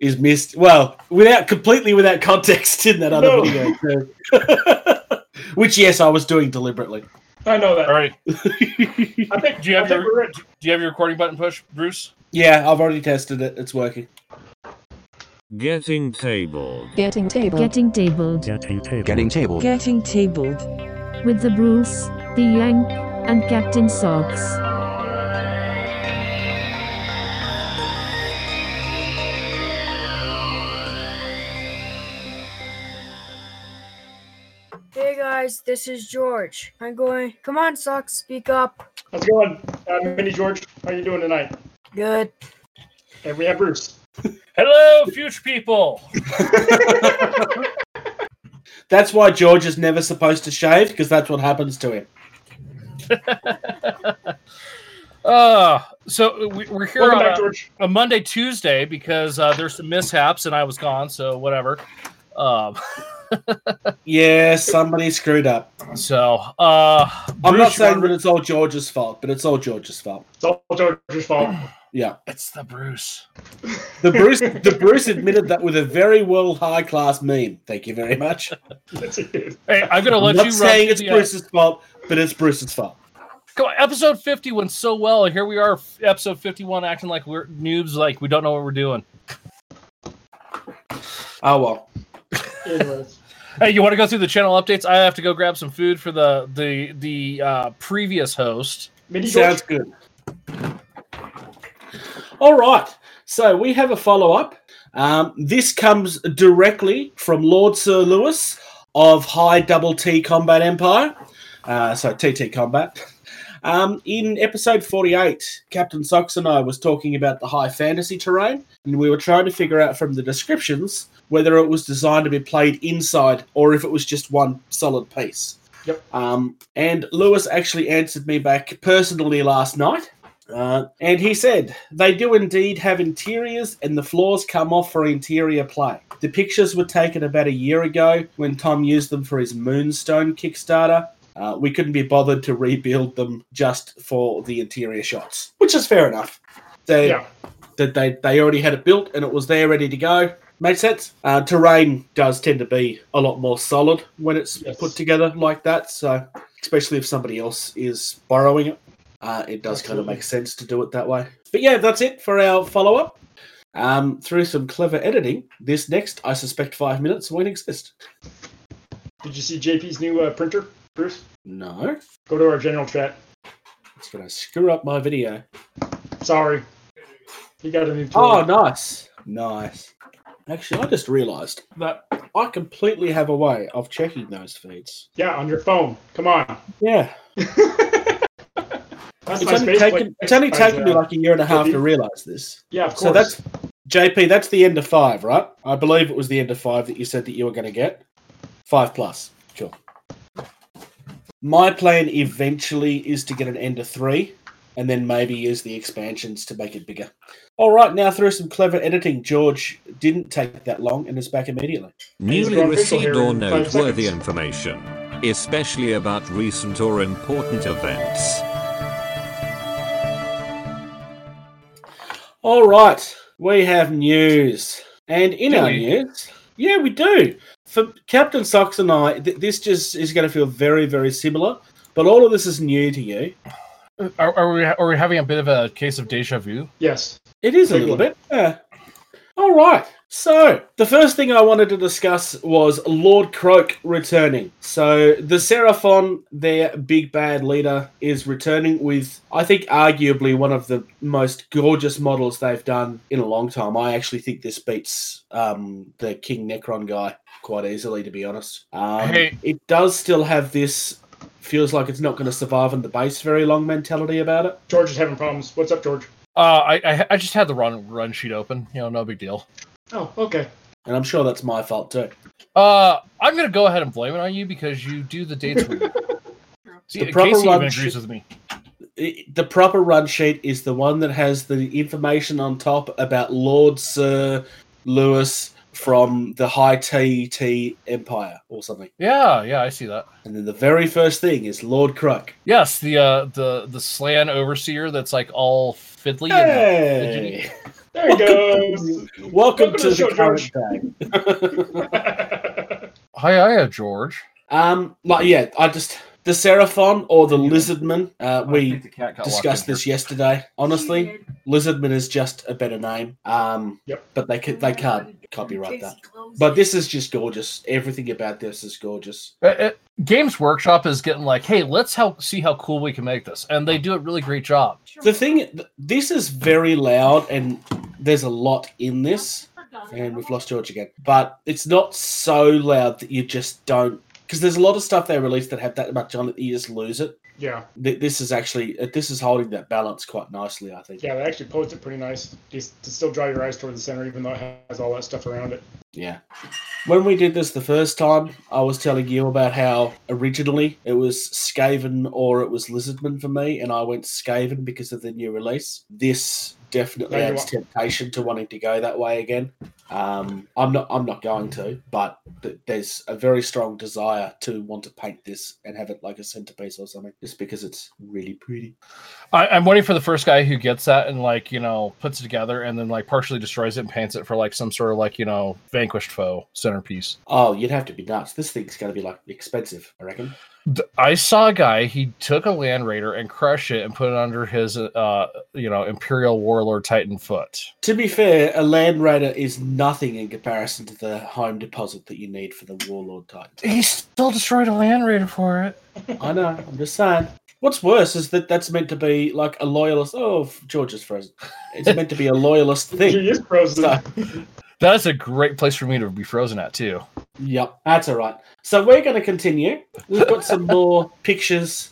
is missed. Well, without completely without context in that other No. video, too. which yes, I was doing deliberately. I know that. All right. I think. Do you have I your- Do you have your recording button push, Bruce? yeah, I've already tested it. It's working. Getting tabled. Getting table. Getting tabled Getting table. Getting tabled. Getting tabled. with the Bruce, the Yank, and Captain Socks. This is George. I'm going. Come on, Socks, speak up. How's it going, uh, Mini George? How are you doing tonight? Good. And we have Bruce. Hello, future people. That's why George is never supposed to shave because that's what happens to him. Uh, so we, we're here Welcome on back, a, George. a Monday, Tuesday because uh, there's some mishaps and I was gone, so whatever. Um, Yeah, somebody screwed up. so uh, I'm Bruce, not saying you that it's all George's fault, but it's all George's fault. It's all George's fault. Yeah, it's the Bruce. the Bruce, the Bruce admitted that with a very well high class meme. Thank you very much. Hey, I'm gonna I'm let not you run saying it's the, uh, Bruce's fault, but it's Bruce's fault. Come on, episode 50 went so well, and here we are, episode 51, acting like we're noobs, like we don't know what we're doing. Oh well. Anyways. Hey, you want to go through the channel updates? I have to go grab some food for the the the uh, previous host. Mini George. Sounds good. All right. So we have a follow up. Um, this comes directly from Lord Sir Lewis of High Double T Combat Empire. Uh, so TT Combat. Um, in episode 48, Captain Socks and I was talking about the high fantasy terrain, and we were trying to figure out from the descriptions whether it was designed to be played inside or if it was just one solid piece. Yep. Um, and Lewis actually answered me back personally last night. Uh, and he said, they do indeed have interiors, and the floors come off for interior play. The pictures were taken about a year ago when Tom used them for his Moonstone Kickstarter. Uh, we couldn't be bothered to rebuild them just for the interior shots, which is fair enough. They, Yeah. that they, they already had it built and it was there ready to go. Makes sense. Uh, terrain does tend to be a lot more solid when it's Yes. put together like that. So, especially if somebody else is borrowing it, uh, it does kind of make sense to do it that way. But yeah, that's it for our follow up. Um, through some clever editing, this next, I suspect, five minutes won't exist. Did you see JP's new uh, printer, Bruce? No, Go to our general chat. it's going to screw up my video. Sorry. You got a new tool. Oh, nice. Nice. Actually, I just realised that I completely have a way of checking those feeds. Yeah, on your phone. Come on. Yeah. That's It's only, taken, it's only taken me like a year and a half to realise this. Yeah, of course. So that's JP, that's the Ender five, right? I believe it was the Ender five that you said that you were going to get. Five plus. Sure. My plan eventually is to get an Ender three and then maybe use the expansions to make it bigger. All right, now through some clever editing, George didn't take that long and is back immediately. Newly received or noteworthy information, especially about recent or important events. All right, we have news. And in Do our we? news, yeah, we do. For Captain Socks and I, th- this just is going to feel very, very similar, but all of this is new to you. Are, are we are we having a bit of a case of deja vu? yes. It is a little one. bit. Yeah. All right. So, the first thing I wanted to discuss was Lord Kroak returning. So, the Seraphon, their big bad leader, is returning with, I think, arguably one of the most gorgeous models they've done in a long time. I actually think this beats um, the King Necron guy quite easily, to be honest. Um, Hey. It does still have this, feels like it's not going to survive in the base very long mentality about it. George is having problems. What's up, George? Uh, I, I I just had the run run sheet open. You know, no big deal. Oh, okay. And I'm sure that's my fault too. Uh, I'm gonna go ahead and blame it on you because you do the dates weird. See, The proper Casey run even sheet- agrees with me. the proper run sheet is the one that has the information on top about Lord Sir Lewis from the High TT Empire or something. Yeah, yeah, I see that. And then the very first thing is Lord Crook. Yes, the uh the the Slann overseer that's like all fiddly. And Hey! There he goes. Welcome, Welcome to, to the the show, George. day. Hi, hiya, George. um, like yeah, I just the Seraphon or the Lizardman. Uh, we think the cat got discussed this yesterday. Honestly, Lizardman is just a better name. Um, Yep. but they could they can't copyright that. But this is just gorgeous. Everything about this is gorgeous. here. Uh, uh, Games Workshop is getting like, hey, let's help see how cool we can make this, and they do a really great job. The thing, this is very loud, and there's a lot in this. And we've lost George again, but it's not so loud that you just don't. Because there's a lot of stuff they release that have that much on it, you just lose it. yeah, This is actually uh, this is holding that balance quite nicely, I think. yeah, they actually posed it pretty nice. Just to still draw your eyes toward the center, even though it has all that stuff around it. Yeah. When we did this the first time, I was telling you about how originally it was Skaven or it was Lizardman for me, and I went Skaven because of the new release. This definitely Now you adds want- temptation to wanting to go that way again. Um, I'm not. I'm not going to, but th- there's a very strong desire to want to paint this and have it like a centerpiece or something, just because it's really pretty. I, I'm waiting for the first guy who gets that and like you know puts it together and then like partially destroys it and paints it for like some sort of like you know vanquished foe centerpiece. Oh, you'd have to be nuts. This thing's going to be like expensive, I reckon. Th- I saw a guy. He took a land raider and crushed it and put it under his uh you know imperial warlord titan foot. To be fair, a land raider is nothing in comparison to the home deposit that you need for the warlord titan. He still destroyed a land raider for it. I know. I'm just saying. What's worse is that that's meant to be like a loyalist. Oh, George is frozen. It's meant to be a loyalist thing. He is frozen. So, That's a great place for me to be frozen at too. Yep, that's all right. So we're going to continue. We've got some more pictures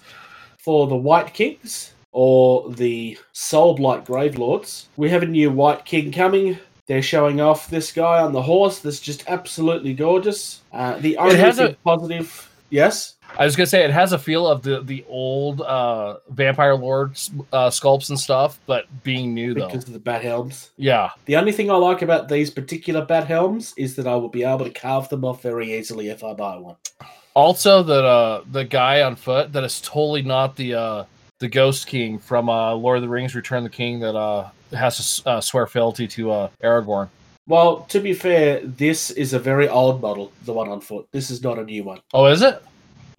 for the Wight Kings or the Soul Blight Grave Lords. We have a new Wight King coming. They're showing off this guy on the horse that's just absolutely gorgeous. Uh, the only has thing a- positive, yes, I was gonna say it has a feel of the the old uh vampire lord uh, sculpts and stuff, but being new though. because of the bat helms. Yeah, The only thing I like about these particular bat helms is that I will be able to carve them off very easily if I buy one. Also, that uh, the guy on foot that is totally not the uh, the Ghost King from uh, Lord of the Rings: Return of the King that uh, has to s- uh, swear fealty to uh, Aragorn. Well, to be fair, this is a very old model, the one on foot. This is not a new one. Oh, is it?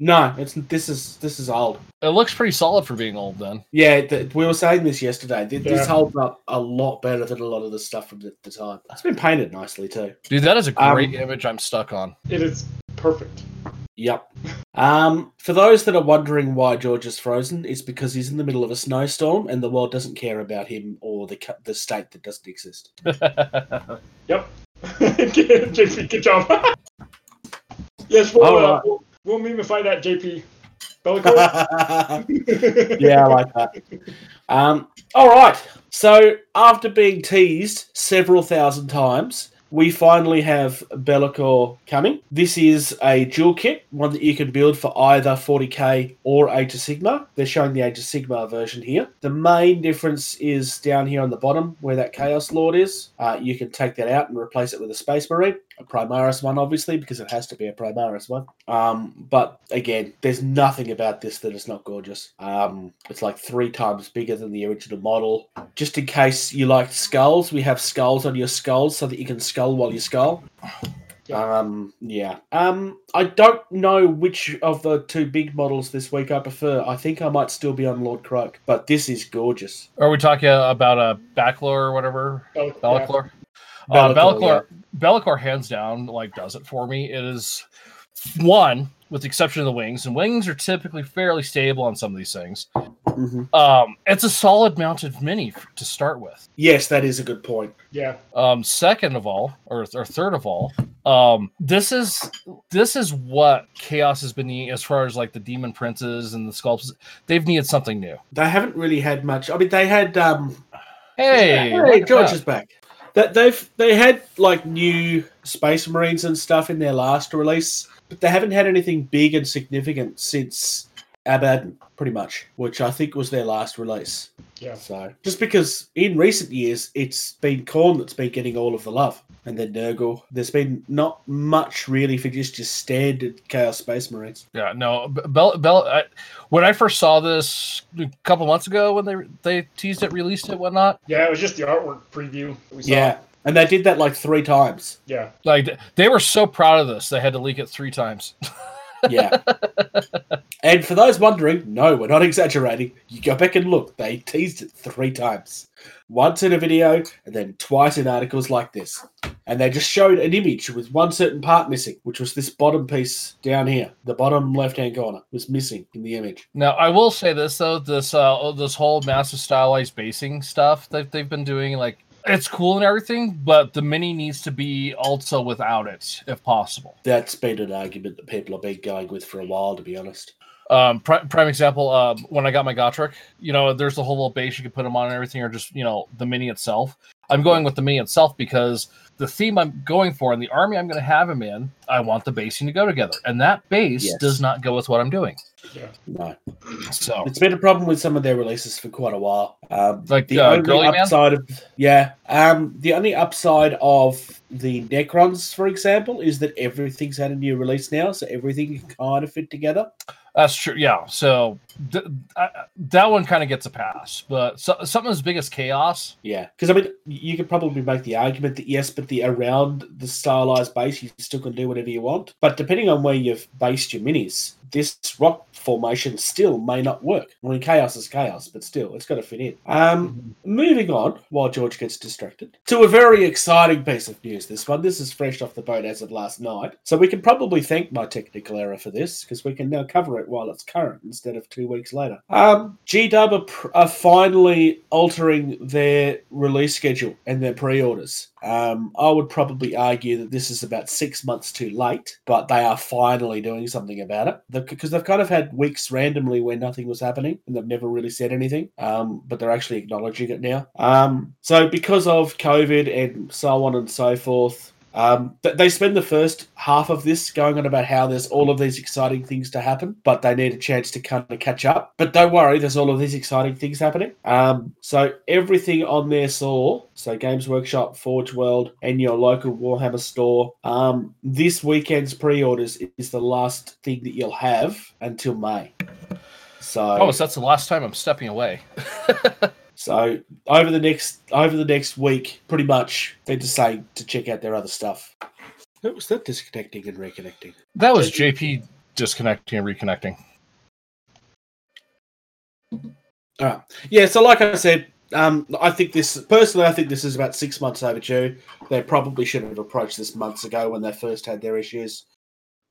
No, it's this is this is old. It looks pretty solid for being old. Then Yeah, th- we were saying this yesterday. This Yeah. holds up a lot better than a lot of the stuff from the, the time. It's been painted nicely too. dude, that is a Um, great image. I'm stuck on. It is perfect. Yep. Um, for those that are wondering why George is frozen, it's because he's in the middle of a snowstorm and the world doesn't care about him or the the state that doesn't exist. Yep. JP, good job. yes, we'll, All uh, right. We'll, memify that, JP. Yeah, I like that. Um, all right. So after being teased several thousand times, we finally have Be'lakor coming. This is a dual kit, one that you can build for either 40k or Age of Sigmar. They're showing the Age of Sigmar version here. The main difference is down here on the bottom where that Chaos Lord is. Uh, you can take that out and replace it with a Space Marine. A Primaris one, obviously, because it has to be a Primaris one. Um, but again, there's nothing about this that is not gorgeous. Um, it's like three times bigger than the original model. Just in case you like skulls, we have skulls on your skulls so that you can skull while you skull. Um, yeah. Um, I don't know which of the two big models this week I prefer. I think I might still be on Lord Kroak, but this is gorgeous. Are we talking about a Backlor or whatever? Be'lakor. Be'lakor. Uh, Be'lakor, Be'lakor, Be'lakor, hands down, like does it for me. It is one with the exception of the wings, and wings are typically fairly stable on some of these things. Mhm. Um, it's a solid mounted mini f- to start with. Yes, that is a good point. Yeah. Um, second of all, or, or third of all, um, this is this is what chaos has been needing as far as like the demon princes and the sculpts. They've needed something new. They haven't really had much. I mean, they had um, Hey, Hey, look George that. is back. That they've they had like new Space Marines and stuff in their last release, but they haven't had anything big and significant since Abaddon, pretty much, which I think was their last release. Yeah. So just because in recent years it's been Khorne that's been getting all of the love, and then Nurgle. There's been not much really for just just standard Chaos Space Marines. Yeah, no, B- Bell, Bell. I, when I first saw this a couple months ago, when they they teased it, released it, whatnot, Yeah, it was just the artwork preview we saw. Yeah, and they did that like three times. Yeah. like they were so proud of this, they had to leak it three times. Yeah. and for those wondering, no, we're not exaggerating. You go back and look. They teased it three times. Once in a video and then twice in articles like this. And they just showed an image with one certain part missing, which was this bottom piece down here. The bottom left hand corner was missing in the image. Now, I will say this though: this uh, this whole massive stylized basing stuff that they've been doing, like it's cool and everything, but the mini needs to be also without it, if possible. That's been an argument that people have been going with for a while, to be honest. Um, pri- prime example: um, when I got my Gotrek, you know, there's the whole little base you can put them on and everything, or just you know the mini itself. I'm going with the mini itself because the theme I'm going for and the army I'm going to have him in, I want the basing to go together, and that base Yes. does not go with what I'm doing. Yeah. No. So, It's been a problem with some of their releases for quite a while. Um, Like, the uh, only Girly Man? upside of yeah, um, the only upside of the Necrons, for example, is that everything's had a new release now, so everything can kind of fit together. That's true. Yeah. So th- I, that one kind of gets a pass, but so, something as big as chaos. Yeah, because I mean, you could probably make the argument that yes, but the around the stylized base, you still can do whatever you want. But depending on where you've based your minis, this rock formation still may not work. I mean, chaos is chaos, but still, it's got to fit in. Um, moving on, while George gets distracted, to a very exciting piece of news. This one, this is fresh off the boat as of last night, so we can probably thank my technical error for this because we can now cover it while it's current instead of two weeks later. Um, GW are, pr- are finally altering their release schedule and their pre-orders. Um, I would probably argue that this is about six months too late, but they are finally doing something about it because they've kind of had weeks randomly where nothing was happening and they've never really said anything. Um, but they're actually acknowledging it now. Um, so because of COVID and so on and so forth, um, th- they spend the first half of this going on about how there's all of these exciting things to happen, but they need a chance to kind of catch up. But don't worry, there's all of these exciting things happening. Um, so everything on their store, so Games Workshop, Forge World, and your local Warhammer store, um, this weekend's pre-orders is the last thing that you'll have until May. So Oh, so that's the last time I'm stepping away. so over the next over the next week, pretty much they're just saying to check out their other stuff. What was that disconnecting and reconnecting? That was JP disconnecting and reconnecting. All right. Yeah, so like I said, um, I think this personally, I think this is about six months overdue. They probably should have approached this months ago when they first had their issues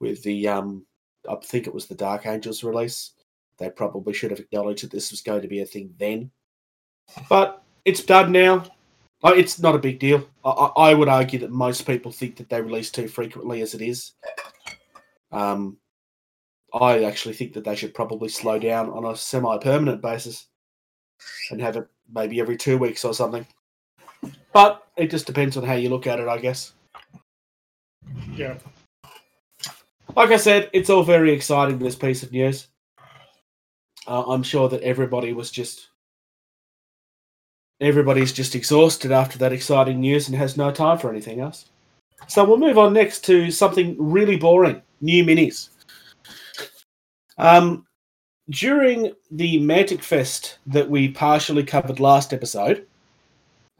with the um, I think it was the Dark Angels release. They probably should have acknowledged that this was going to be a thing then. But it's done now. Uh, It's not a big deal. I, I I would argue that most people think that they release too frequently as it is. Um, I actually think that they should probably slow down on a semi-permanent basis and have it maybe every two weeks or something. But it just depends on how you look at it, I guess. Yeah. Like I said, it's all very exciting. This piece of news. Uh, I'm sure that everybody was just everybody's just exhausted after that exciting news and has no time for anything else. So we'll move on next to something really boring: new minis. Um, during the Mantic Fest that we partially covered last episode,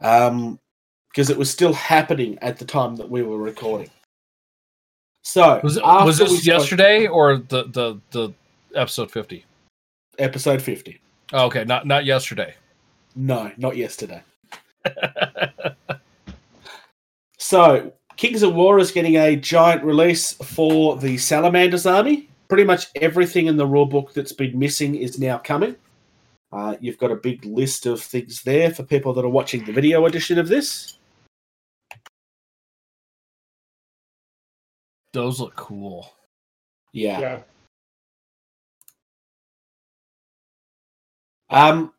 um, because it was still happening at the time that we were recording. So Was it was this spoke- yesterday or the the the episode fifty? Episode fifty. Oh, okay, not not yesterday. No, not yesterday. So, Kings of War is getting a giant release for the Salamanders army. Pretty much everything in the rulebook that's been missing is now coming. Uh, you've got a big list of things there for people that are watching the video edition of this. Those look cool. Yeah. Yeah. Um,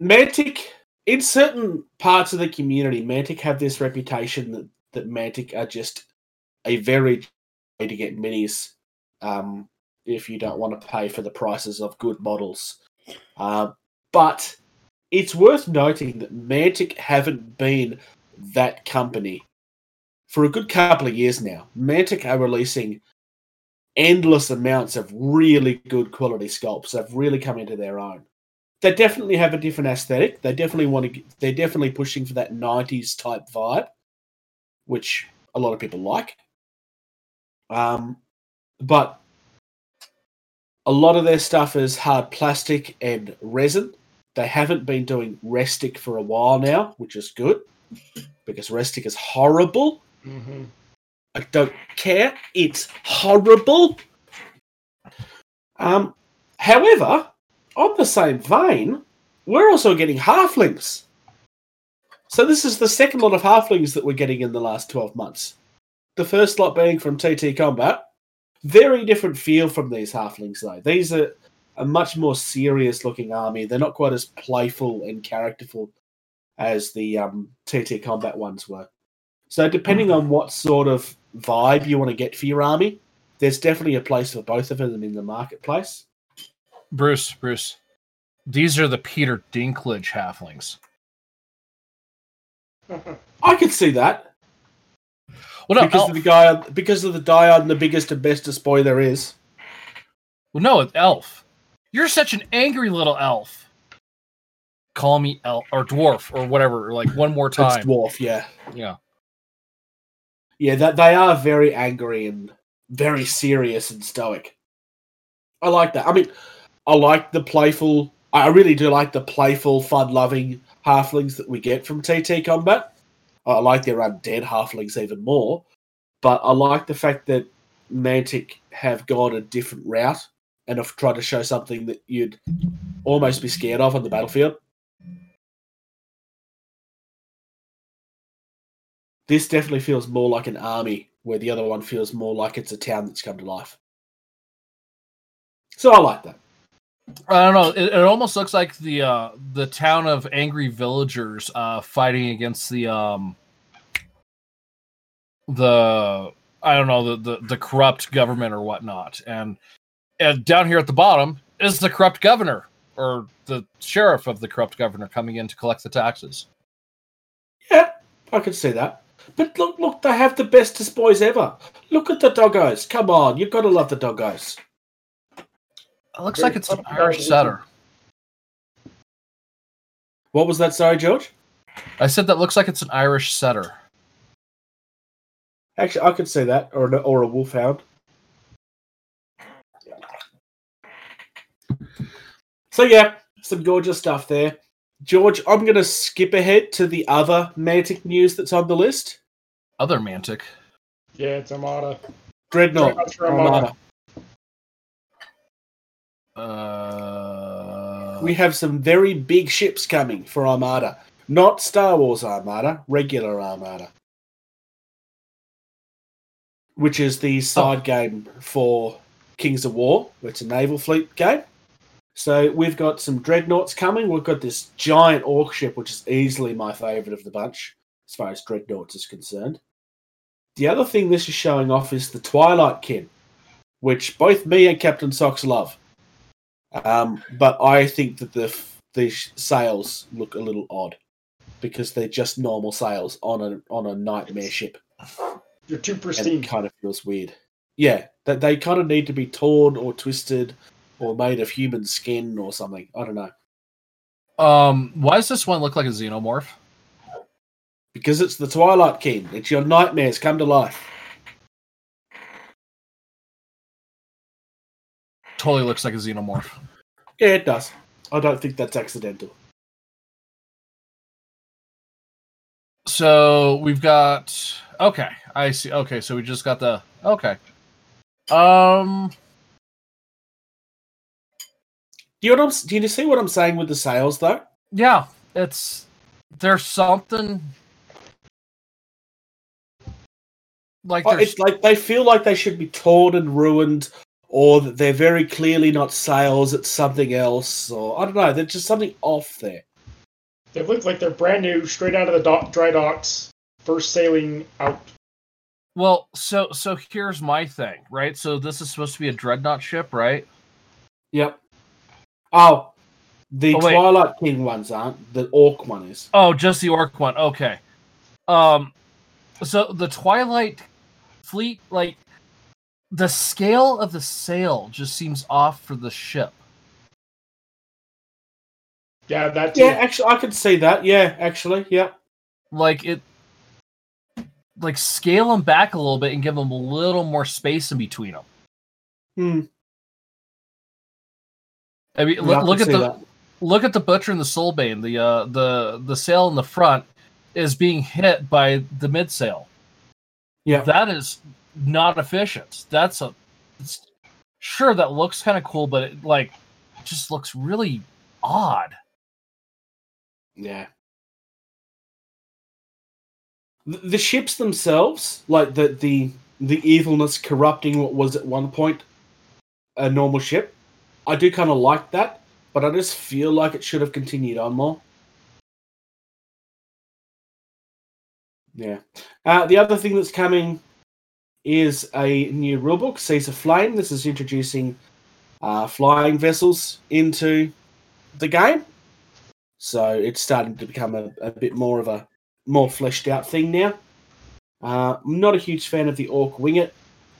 Mantic, in certain parts of the community, Mantic have this reputation that, that Mantic are just a very way to get minis um, if you don't want to pay for the prices of good models. Uh, but it's worth noting that Mantic haven't been that company for a good couple of years now. Mantic are releasing endless amounts of really good quality sculpts. They've really come into their own. They definitely have a different aesthetic. They definitely want to. They're definitely pushing for that '90s type vibe, which a lot of people like. Um, but a lot of their stuff is hard plastic and resin. They haven't been doing Restic for a while now, which is good because Restic is horrible. hmm I don't care. It's horrible. Um, however, on the same vein, we're also getting halflings. So this is the second lot of halflings that we're getting in the last 12 months. The first lot being from TT Combat. Very different feel from these halflings, though. These are a much more serious looking army. They're not quite as playful and characterful as the um, TT Combat ones were. So, depending on what sort of vibe you want to get for your army, there's definitely a place for both of them in the marketplace. Bruce, Bruce, these are the Peter Dinklage halflings. I could see that Well, no, because elf. of the guy, because of the diode, the biggest and bestest boy there is. well, no, it's elf. You're such an angry little elf. Call me elf or dwarf or whatever. Like one more It's time. dwarf, yeah, Yeah. yeah. That they are very angry and very serious and stoic. I like that. I mean, I like the playful. I really do like the playful, fun-loving halflings that we get from TT Combat. I like their undead halflings even more, but I like the fact that Mantic have gone a different route and have tried to show something that you'd almost be scared of on the battlefield. This definitely feels more like an army, where the other one feels more like it's a town that's come to life. So I like that. I don't know. It, it almost looks like the uh, the town of angry villagers uh, fighting against the um the I don't know the, the the corrupt government or whatnot. And and down here at the bottom is the corrupt governor or the sheriff of the corrupt governor coming in to collect the taxes. Yeah, I can see that. But look, look, they have the bestest boys ever. Look at the doggos. Come on, you've got to love the doggos. It looks Very like it's an tough Irish setter. What was that? Sorry, George. I said that looks like it's an Irish setter. Actually, I could say that, or an, or a wolfhound. So yeah, some gorgeous stuff there. George, I'm going to skip ahead to the other Mantic news that's on the list. Other Mantic. Yeah, it's Armada. Dreadnought. Armada. Armada. Uh, We have some very big ships coming for Armada. Not Star Wars Armada, regular Armada. Which is the side game for Kings of War. It's a naval fleet game. So we've got some dreadnoughts coming. We've got this giant orc ship, which is easily my favourite of the bunch, as far as dreadnoughts is concerned. The other thing this is showing off is the Twilight Kin, which both me and Captain Socks love. Um, but I think that the the sh- sails look a little odd because they're just normal sails on a on a nightmare ship, You're too and pristine. it kind of feels weird. Yeah, that they kind of need to be torn or twisted or made of human skin or something. I don't know um, why does this one look like a xenomorph? because it's the Twilight Kin. It's your nightmares come to life. Totally looks like a xenomorph. Yeah, it does. I don't think that's accidental. So we've got okay, I see. Okay, so we just got the okay. Um, Do you know do you see what I'm saying with the sails though? yeah, it's there's something like Oh, It's like they feel like they should be torn and ruined, or that they're very clearly not sails. It's something else, or I don't know. There's just something off there. They look like they're brand new, straight out of the dock, dry docks, first sailing out. well, so so here's my thing, right? So this is supposed to be a dreadnought ship, right? Yep. Oh, The Oh. Twilight Kin ones aren't. The Orc one is. Oh, just the orc one. Okay. Um, so the Twilight fleet, like the scale of the sail, just seems off for the ship. Yeah, that too. Yeah, actually, I could see that. Yeah, actually, yeah. Like it, like scale them back a little bit and give them a little more space in between them. Hmm. I mean, Yeah, look, I look at the that. look at the butcher and the soulbane. The uh, the the sail in the front is being hit by the mid sail. Yeah. that is not efficient. That's a it's, sure that looks kind of cool, but it like just looks really odd. Yeah. The, the ships themselves, like the the the evilness corrupting what was at one point a normal ship, I do kind of like that, but I just feel like it should have continued on more. Yeah. Uh, the other thing that's coming is a new rulebook, Seas of Flame. This is introducing uh, flying vessels into the game. So it's starting to become a, a bit more of a more fleshed out thing now. Uh, I'm not a huge fan of the Orc Winget,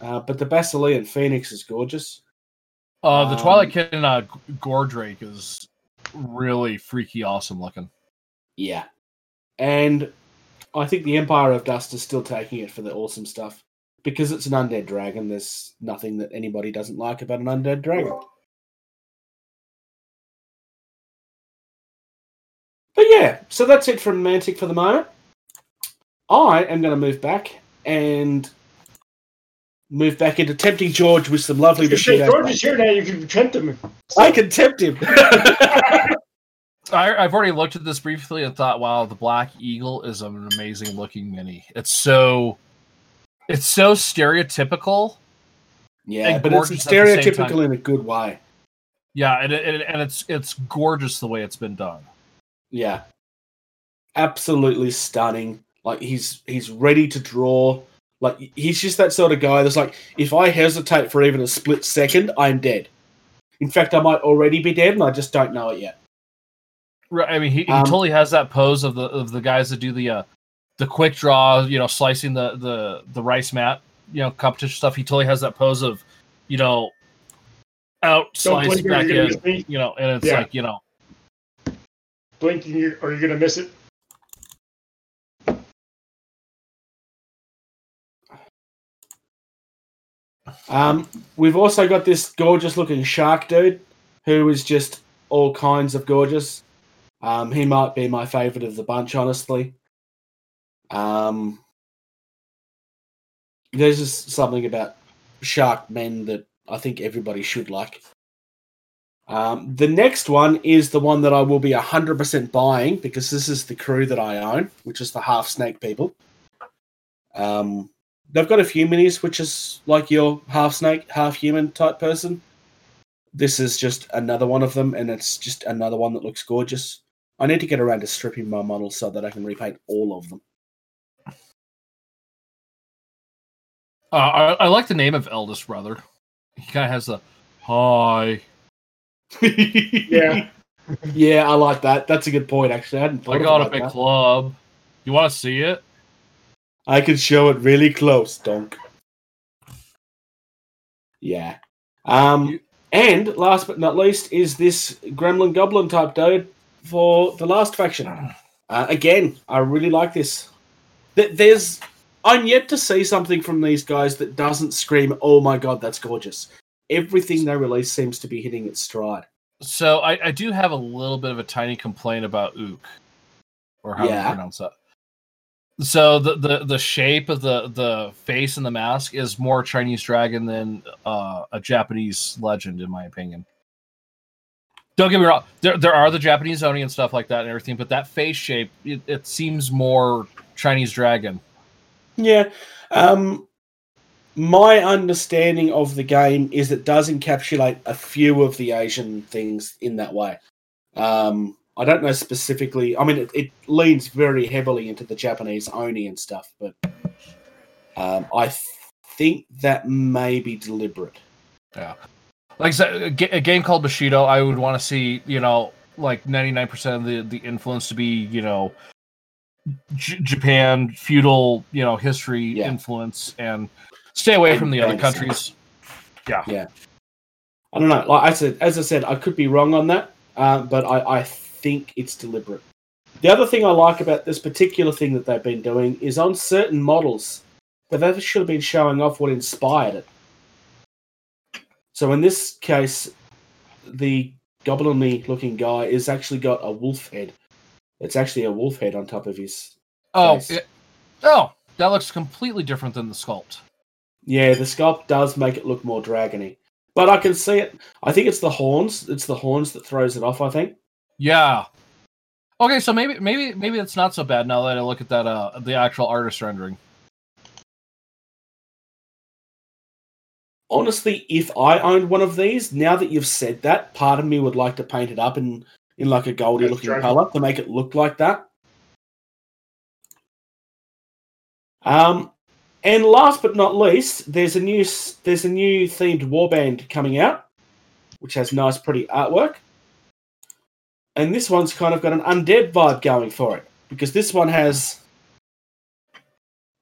uh, but the Basilean Phoenix is gorgeous. Uh, the Um, Twilight Kin and uh, Gordrake is really freaky awesome looking. Yeah. And I think the Empire of Dust is still taking it for the awesome stuff. Because it's an undead dragon, there's nothing that anybody doesn't like about an undead dragon. But yeah, so that's it from Mantic for the moment. I am going to move back and move back into tempting George with some lovely You can say. George is here now. You can tempt him. I can tempt him. I, I've already looked at this briefly and thought, wow, the Black Eagle is an amazing looking mini. It's so, it's so stereotypical. yeah, but it's gorgeous at the same time. stereotypical in a good way. Yeah, and it, and, and it's it's gorgeous the way it's been done. Yeah. Absolutely stunning. Like he's he's ready to draw. Like he's just that sort of guy that's like, if I hesitate for even a split second, I'm dead. In fact, I might already be dead and I just don't know it yet. Right. I mean, he, he Um, totally has that pose of the of the guys that do the uh, the quick draw, you know, slicing the the the rice mat, you know, competition stuff. He totally has that pose of, you know, out Don't slice blink back you're in, you know, and it's Yeah. like you know, Blinking, you- or you're gonna miss it. Um, we've also got this gorgeous looking shark dude who is just all kinds of gorgeous. Um, he might be my favorite of the bunch, honestly. Um, there's just something about shark men that I think everybody should like. Um, the next one is the one that I will be 100% buying because this is the crew that I own, which is the half snake people. Um, they've got a few minis, which is like your half snake, half human type person. This is just another one of them, and it's just another one that looks gorgeous. I need to get around to stripping my models so that I can repaint all of them. Uh, I, I like the name of eldest brother. He kind of has the hi. Yeah. yeah, I like that. That's a good point, actually. I hadn't thought I of it got a like big that. club. You want to see it? I can show it really close, Donk. Yeah. Um, and last but not least is this Gremlin Goblin type dude for the last faction. Uh, again, I really like this. Th- There's, I'm yet to see something from these guys that doesn't scream, "Oh my god, that's gorgeous." Everything they release seems to be hitting its stride. So I, I do have a little bit of a tiny complaint about Ook, or how Yeah. you pronounce that. So the, the the shape of the the face and the mask is more Chinese dragon than uh, a Japanese legend, in my opinion. Don't get me wrong. There there are the Japanese Oni and stuff like that and everything, but that face shape it, it seems more Chinese dragon. Yeah. Um, my understanding of the game is it does encapsulate a few of the Asian things in that way. Um, I don't know specifically. I mean, it, it leans very heavily into the Japanese Oni and stuff, but um, I th- think that may be deliberate. Yeah. Like a game called Bushido, I would want to see, you know, like 99% of the the influence to be you know J- Japan feudal you know history Yeah. influence and stay away And from the other countries. Yeah. Yeah. I don't know. Like I said, as I said, I could be wrong on that, uh, but I, I think it's deliberate. The other thing I like about this particular thing that they've been doing is on certain models, they've actually been showing off what inspired it. So in this case, the goblin looking guy is actually got a wolf head. It's actually a wolf head on top of his. Oh, it- oh, that looks completely different than the sculpt. Yeah, the sculpt does make it look more dragony, but I can see it. I think it's the horns. It's the horns that throws it off. I think. Yeah. Okay, so maybe maybe maybe it's not so bad now that I look at that uh the actual artist rendering. honestly, if I owned one of these, now that you've said that, part of me would like to paint it up in in like a goldy That's looking color to make it look like that. Um, and last but not least, there's a new there's a new themed warband coming out, which has nice, pretty artwork. And this one's kind of got an undead vibe going for it because this one has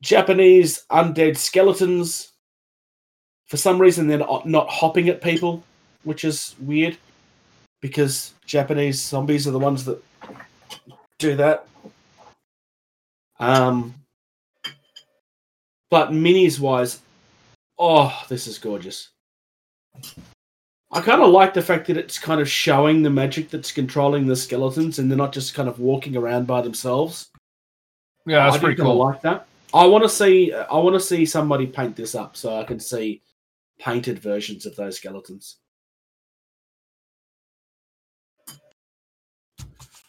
Japanese undead skeletons for some reason they're not hopping at people, which is weird because Japanese zombies are the ones that do that. Um, but minis wise, oh, this is gorgeous. I kind of like the fact that it's kind of showing the magic that's controlling the skeletons, and they're not just kind of walking around by themselves. Yeah, that's I pretty cool. Like that. I want to see. I want to see somebody paint this up so I can see painted versions of those skeletons.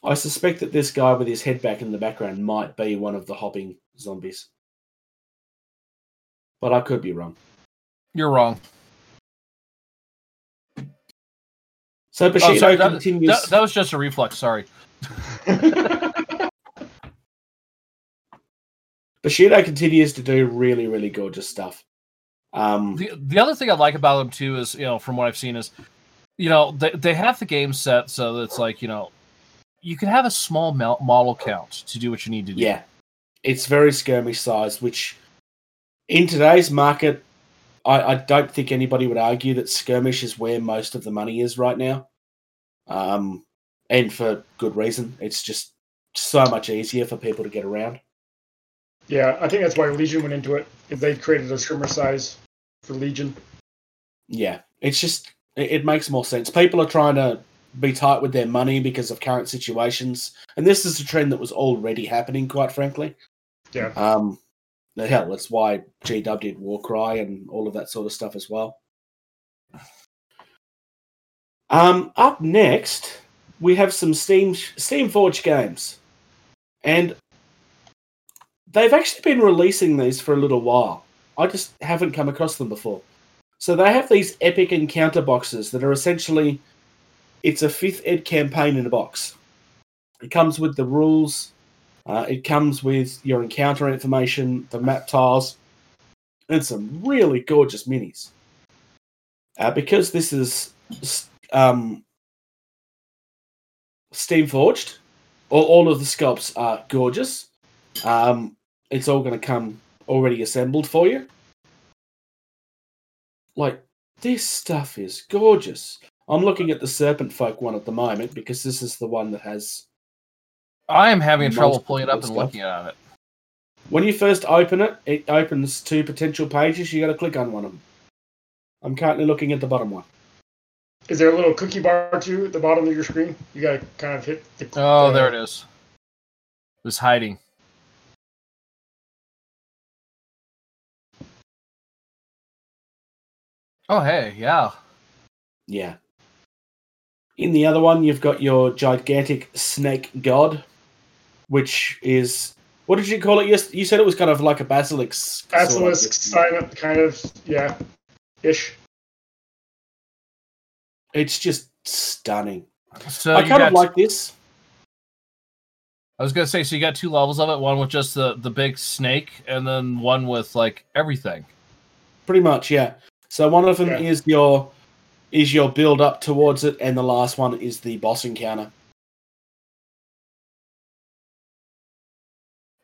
I suspect that this guy with his head back in the background might be one of the hopping zombies, but I could be wrong. You're wrong. So Oh, sorry, that, continues. that, that was just a reflex. Sorry. Bushido continues to do really, really gorgeous stuff. Um, The the other thing I like about them too is you know from what I've seen is you know they they have the game set so that it's like you know you can have a small model count to do what you need to do. Yeah, it's very skirmish sized, which in today's market, I, I don't think anybody would argue that skirmish is where most of the money is right now. Um, and for good reason. It's just so much easier for people to get around. yeah, I think that's why Legion went into it. They created a skirmish size for Legion. Yeah, it's just it, it makes more sense. People are trying to be tight with their money because of current situations, and this is a trend that was already happening, quite frankly. Yeah. Um, the hell, that's why GW did Warcry and all of that sort of stuff as well. Um, up next, we have some Steam Steam Forge games, and they've actually been releasing these for a little while. I just haven't come across them before. So they have these epic encounter boxes that are essentially it's a fifth ed campaign in a box. It comes with the rules. Uh, it comes with your encounter information, the map tiles, and some really gorgeous minis. Uh, because this is um, Steam Forged, all, all of the sculpts are gorgeous. Um, it's all going to come already assembled for you. Like, this stuff is gorgeous. I'm looking at the Serpent Folk one at the moment because this is the one that has. I am having trouble pulling it up and stuff. looking at it. When you first open it, it opens two potential pages. You got to click on one of them. I'm currently looking at the bottom one. Is there a little cookie bar too at the bottom of your screen? You gotta kind of hit the. Oh, there it is. It was hiding. Oh, hey, yeah. Yeah. In the other one, you've got your gigantic snake god, which is what did you call it? Yes, you said it was kind of like a basilisk. sort of. Basilisk kind of, yeah, ish. It's just stunning. So I kind of like this. I was gonna say, so you got two levels of it. One with just the the big snake, and then one with like everything. Pretty much, yeah. So one of them Yeah. is your is your build up towards it, and the last one is the boss encounter.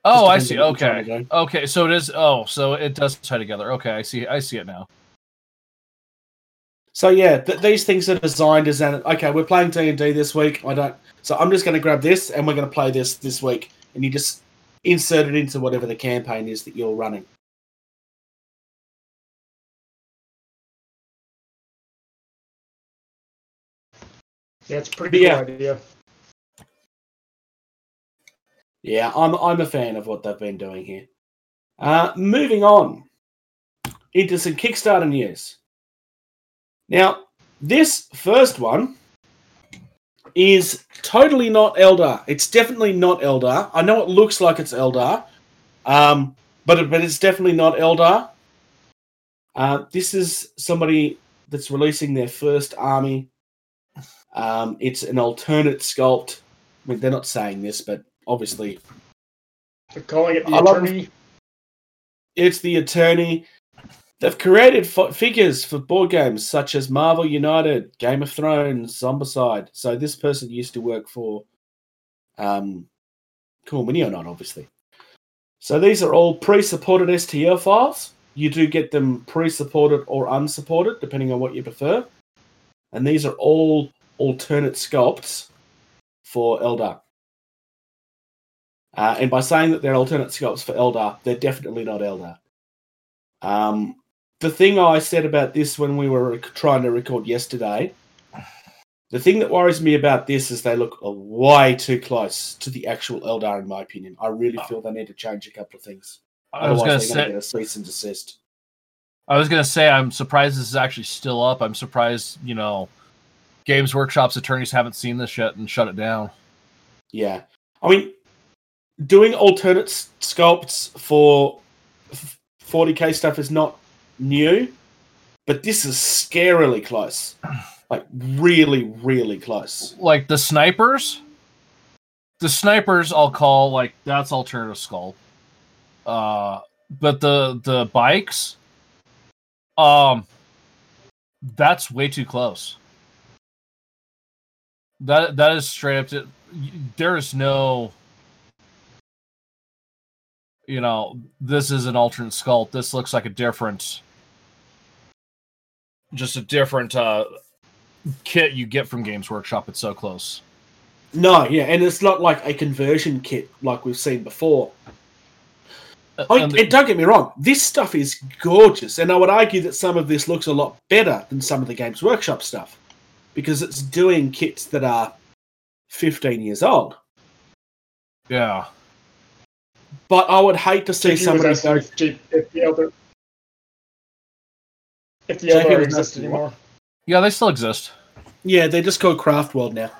Oh, I see. Okay. Okay. So it is. Oh, so it does tie together. Okay. I see. I see it now. So yeah, th- these things are designed as an okay. We're playing D and D this week. I don't. So I'm just going to grab this and we're going to play this this week, and you just insert it into whatever the campaign is that you're running. Yeah, it's pretty Yeah. cool idea. Yeah, I'm I'm a fan of what they've been doing here. Uh, moving on into some Kickstarter news. Now, this first one is totally not Eldar. It's definitely not Eldar. I know it looks like it's Eldar, um, but it- but it's definitely not Eldar. Uh, this is somebody that's releasing their first army. Um, it's an alternate sculpt. I mean, they're not saying this, but obviously They're calling it the I love- attorney. it's the attorney. They've created f- figures for board games such as Marvel United, Game of Thrones, Zombicide. So this person used to work for um, Cool Mini or not, obviously. So these are all pre-supported STL files. You do get them pre-supported or unsupported, depending on what you prefer. And these are all alternate sculpts for Eldar. Uh, and by saying that they're alternate sculpts for Eldar, they're definitely not Eldar. Um, the thing I said about this when we were rec- trying to record yesterday, the thing that worries me about this is they look way too close to the actual Eldar, in my opinion. I really feel they need to change a couple of things. I was say. going to get a cease and desist. I was gonna say. I'm surprised this is actually still up. I'm surprised. You know, Games Workshop's attorneys haven't seen this yet and shut it down. Yeah. I mean, doing alternate s- sculpts for f- 40k stuff is not new, but this is scarily close. Like, really, really close. Like the snipers. The snipers, I'll call like that's alternative skull. Uh, but the the bikes, um, that's way too close. That that is straight up to. There is no. You know, this is an alternate sculpt. This looks like a different. Just a different uh kit you get from Games Workshop. It's so close. No, yeah, and it's not like a conversion kit like we've seen before. Uh, I the- and don't get me wrong, this stuff is gorgeous, and I would argue that some of this looks a lot better than some of the Games Workshop stuff because it's doing kits that are 15 years old. yeah. But I would hate to see JP somebody asking go, if, if the Eldar if the JP Eldar exists asking anymore. Yeah, they still exist. Yeah, they're just called Craft World now.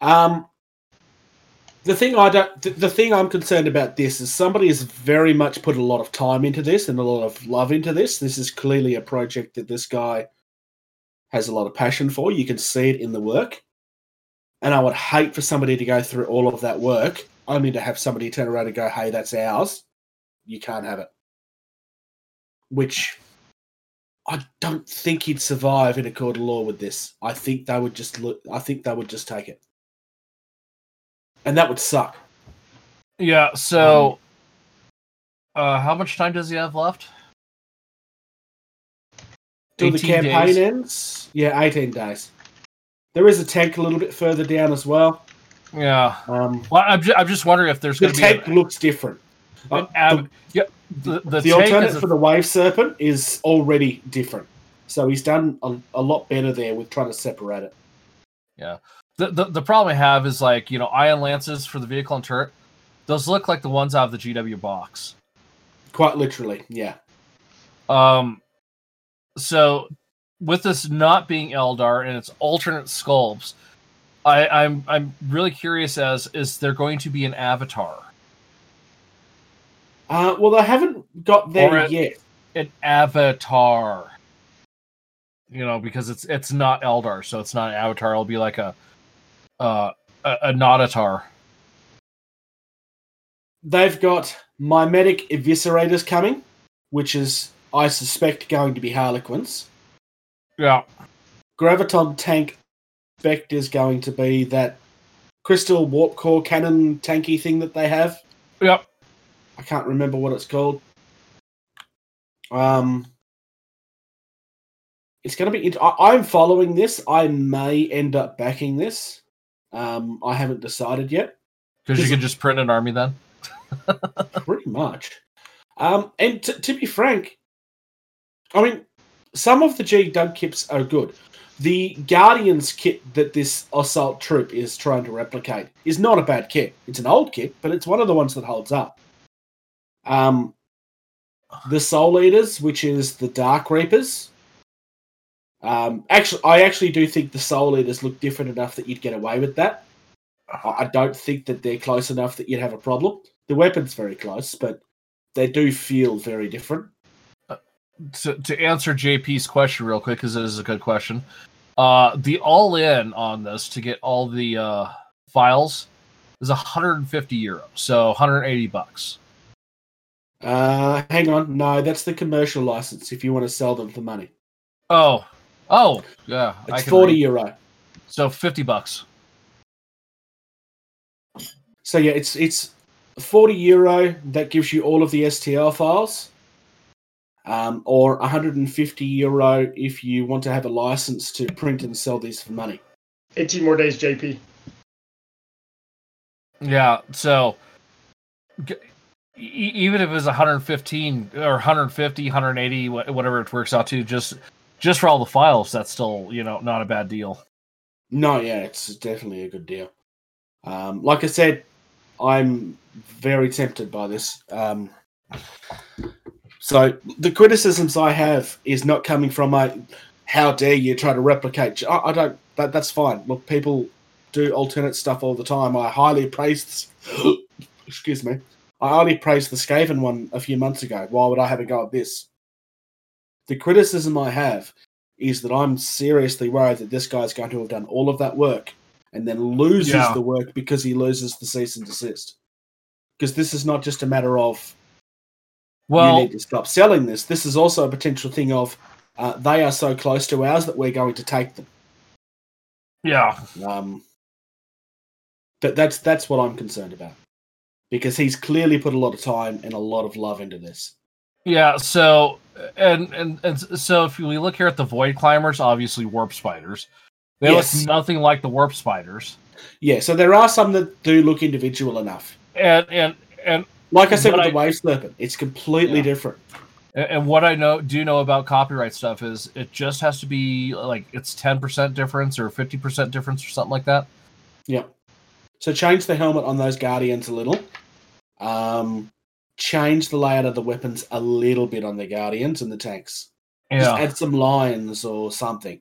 Um, the thing I don't, the, the thing I'm concerned about this is somebody has very much put a lot of time into this and a lot of love into this. This is clearly a project that this guy has a lot of passion for. You can see it in the work, and I would hate for somebody to go through all of that work only to have somebody turn around and go, "Hey, that's ours. You can't have it." Which I don't think he'd survive in a court of law with this. I think they would just look. I think they would just take it, and that would suck. Yeah, so uh how much time does he have left? Till the campaign days. ends, yeah, eighteen days. There is a tank a little bit further down as well. Yeah. Um, Well, I'm, ju- I'm just wondering if there's the going to be tank looks different. an Uh, ab- yeah, the, the, the the alternate a- for the wave serpent is already different. So he's done a, a lot better there with trying to separate it. the, the the problem I have is like you know iron lances for the vehicle and turret. Those look like the ones out of the GW box. Quite literally, yeah. Um, so with this not being Eldar and its alternate sculpts, I, I'm I'm really curious as is there going to be an avatar? Uh, well, I haven't got there a- yet. An avatar. You know, because it's it's not Eldar, so it's not an avatar. It'll be like a uh a, a Notatar. They've got mimetic eviscerators coming, which is, I suspect, going to be Harlequins. Yeah. Graviton tank spect is going to be that crystal warp core cannon tanky thing that they have. Yep. I can't remember what it's called. Um, it's going to be. I, I'm following this. I may end up backing this. Um, I haven't decided yet. Because you can just print an army then. Pretty much. Um, and t- to be frank, I mean, some of the G Doug kits are good. The Guardians kit that this assault troop is trying to replicate is not a bad kit. It's an old kit, but it's one of the ones that holds up. Um, the Soul Eaters, which is the Dark Reapers. Um, actually, I actually do think the Soul Eaters look different enough that you'd get away with that. I don't think that they're close enough that you'd have a problem. The weapon's very close, but they do feel very different. To, to answer JP's question real quick, because it is a good question. Uh, the all in on this to get all the uh, files is 150 euros, so 180 bucks. Uh, hang on, no, that's the commercial license. If you want to sell them for money, Oh, oh, yeah, it's can forty read. euro. So 50 bucks. So yeah, it's it's forty euro. That gives you all of the STL files, um, or one hundred and fifty euro if you want to have a license to print and sell these for money. 18 more days, JP. Yeah, so g- e- even if it was 115 or 150, 180, wha- whatever it works out to, just just for all the files, that's still you know not a bad deal. No, yeah, it's definitely a good deal. Um, like I said, I'm very tempted by this. Um, so the criticisms I have is not coming from a how dare you try to replicate. I, I don't. That, that's fine. Look, people do alternate stuff all the time. I highly praised. excuse me. I highly praised the Skaven one a few months ago. Why would I have a go at this? The criticism I have is that I'm seriously worried that this guy's going to have done all of that work and then loses Yeah. the work because he loses the cease and desist. Because this is not just a matter of you need to stop selling this. This is also a potential thing of uh, they are so close to ours that we're going to take them. yeah, Um, that that's that's what I'm concerned about because he's clearly put a lot of time and a lot of love into this. Yeah, so and and and so if we look here at the void climbers, obviously warp spiders. They Yes. look nothing like the warp spiders. Yeah, so there are some that do look individual enough. And and and Like I said But with I- the wave it's completely Yeah. different. and what I know do know about copyright stuff is it just has to be like it's ten percent difference or fifty percent difference or something like that. Yeah. So change the helmet on those guardians a little. Um, change the layout of the weapons a little bit on the guardians and the tanks. Just Yeah. add some lines or something.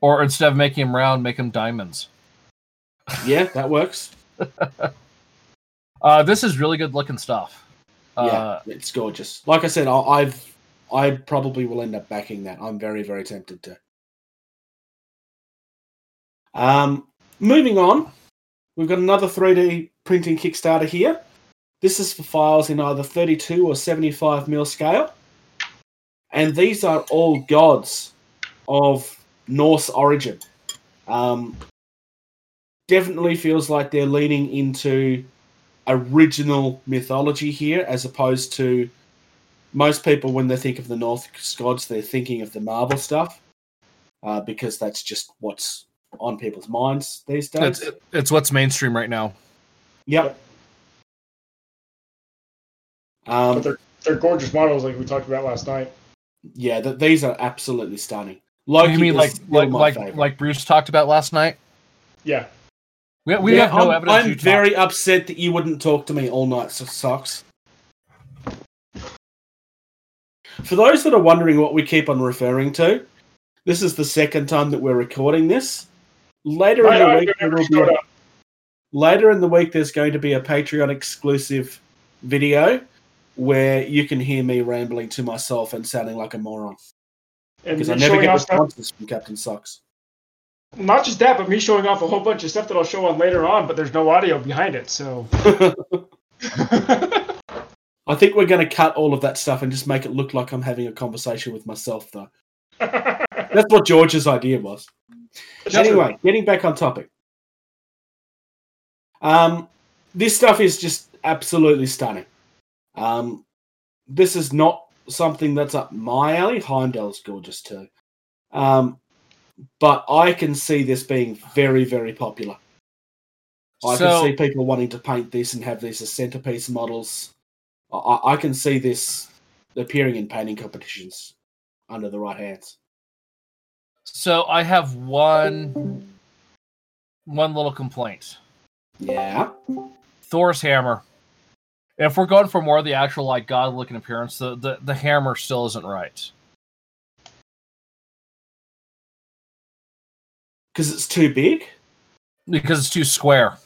Or instead of making them round, make them diamonds. Yeah, that works. Uh, this is really good looking stuff. yeah, Uh, it's gorgeous. Like I said, I, I've I probably will end up backing that. I'm very very tempted to. Um, moving on, we've got another 3D printing Kickstarter here. This is for files in either 32 or 75 mil scale, and these are all gods of Norse origin. Um, definitely feels like they're leaning into original mythology here as opposed to most people when they think of the Norse gods they're thinking of the Marvel stuff uh, because that's just what's on people's minds these days. it's it's what's mainstream right now. Yep. Um, But they're they're gorgeous models, like we talked about last night. yeah, th- these are absolutely stunning. Loki you mean like like like favorite. like Bruce talked about last night? Yeah, We, we Yeah, have no I'm, evidence. I'm you talked- very upset that you wouldn't talk to me all night, so- socks. For those that are wondering what we keep on referring to, this is the second time that we're recording this. Later in the week, there will be a, later in the week there's going to be a Patreon exclusive video where you can hear me rambling to myself and sounding like a moron And because I never get responses from Captain Socks. Not just that, but me showing off a whole bunch of stuff that I'll show on later on, but there's no audio behind it, so. I think we're going to cut all of that stuff and just make it look like I'm having a conversation with myself, though. That's what George's idea was. Anyway, getting back on topic. Um, this stuff is just absolutely stunning. Um, this is not something that's up my alley. Heimdall's gorgeous too. Um, but I can see this being very, very popular. I So- can see people wanting to paint this and have these as centerpiece models. I- I, can see this appearing in painting competitions under the right hands. So I have one one little complaint. Yeah. Thor's hammer. If we're going for more of the actual like god looking appearance, the, the the hammer still isn't right. Because it's too big. Because it's too square.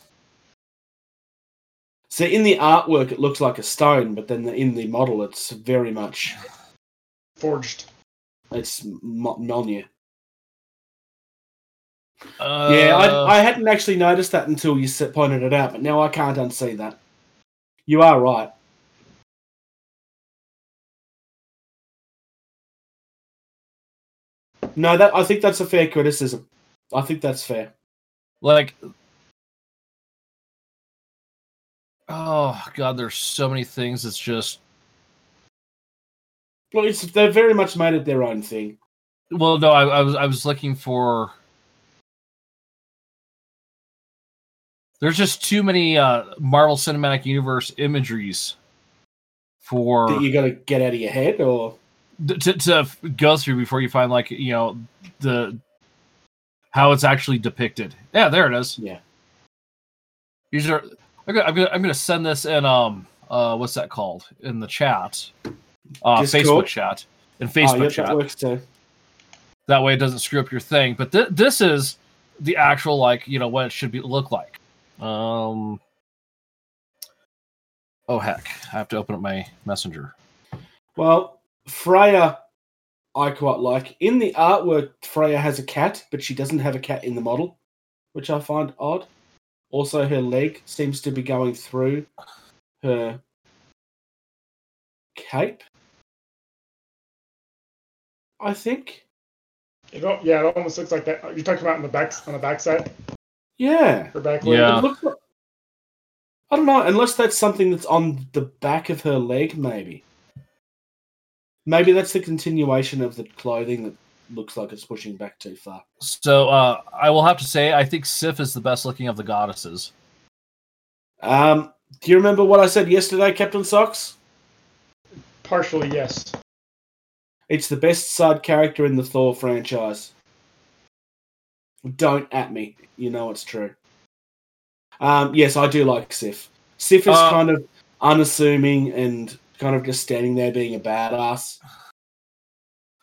So in the artwork, it looks like a stone, but then in the model, it's very much Forged. it's Mo- Mjolnir. Uh, yeah, I, I hadn't actually noticed that until you pointed it out, but now I can't unsee that. You are right. No, that I think that's a fair criticism. I think that's fair. like Oh god, there's so many things it's just Well, it's they've very much made it their own thing. well no, I, I was I was looking for there's just too many uh Marvel Cinematic Universe imageries for That you got to get out of your head, or to to go through before you find like you know the how it's actually depicted. Yeah, there it is. Yeah. These are. I'm gonna, I'm gonna I'm gonna send this in um uh what's that called in the chat, uh Discord? Facebook chat in oh, Facebook yep, chat. that works too. That way it doesn't screw up your thing. But th- this is the actual like you know what it should be look like. Um. Oh heck! I have to open up my messenger. Well, Freya, I quite like. In the artwork, Freya has a cat, but she doesn't have a cat in the model, which I find odd. Also, her leg seems to be going through her cape. I think. It, yeah, it almost looks like that. You're talking about on the back on the backside, Yeah. her back leg. Yeah. It looks like- I don't know, unless that's something that's on the back of her leg, maybe. Maybe that's the continuation of the clothing that looks like it's pushing back too far. So uh, I will have to say I think Sif is the best looking of the goddesses. Um, do you remember what I said yesterday, Captain Socks? Partially, yes. It's the best side character in the Thor franchise. Don't at me. You know it's true. Um, yes, I do like Sif. Sif is Uh, kind of unassuming and kind of just standing there being a badass.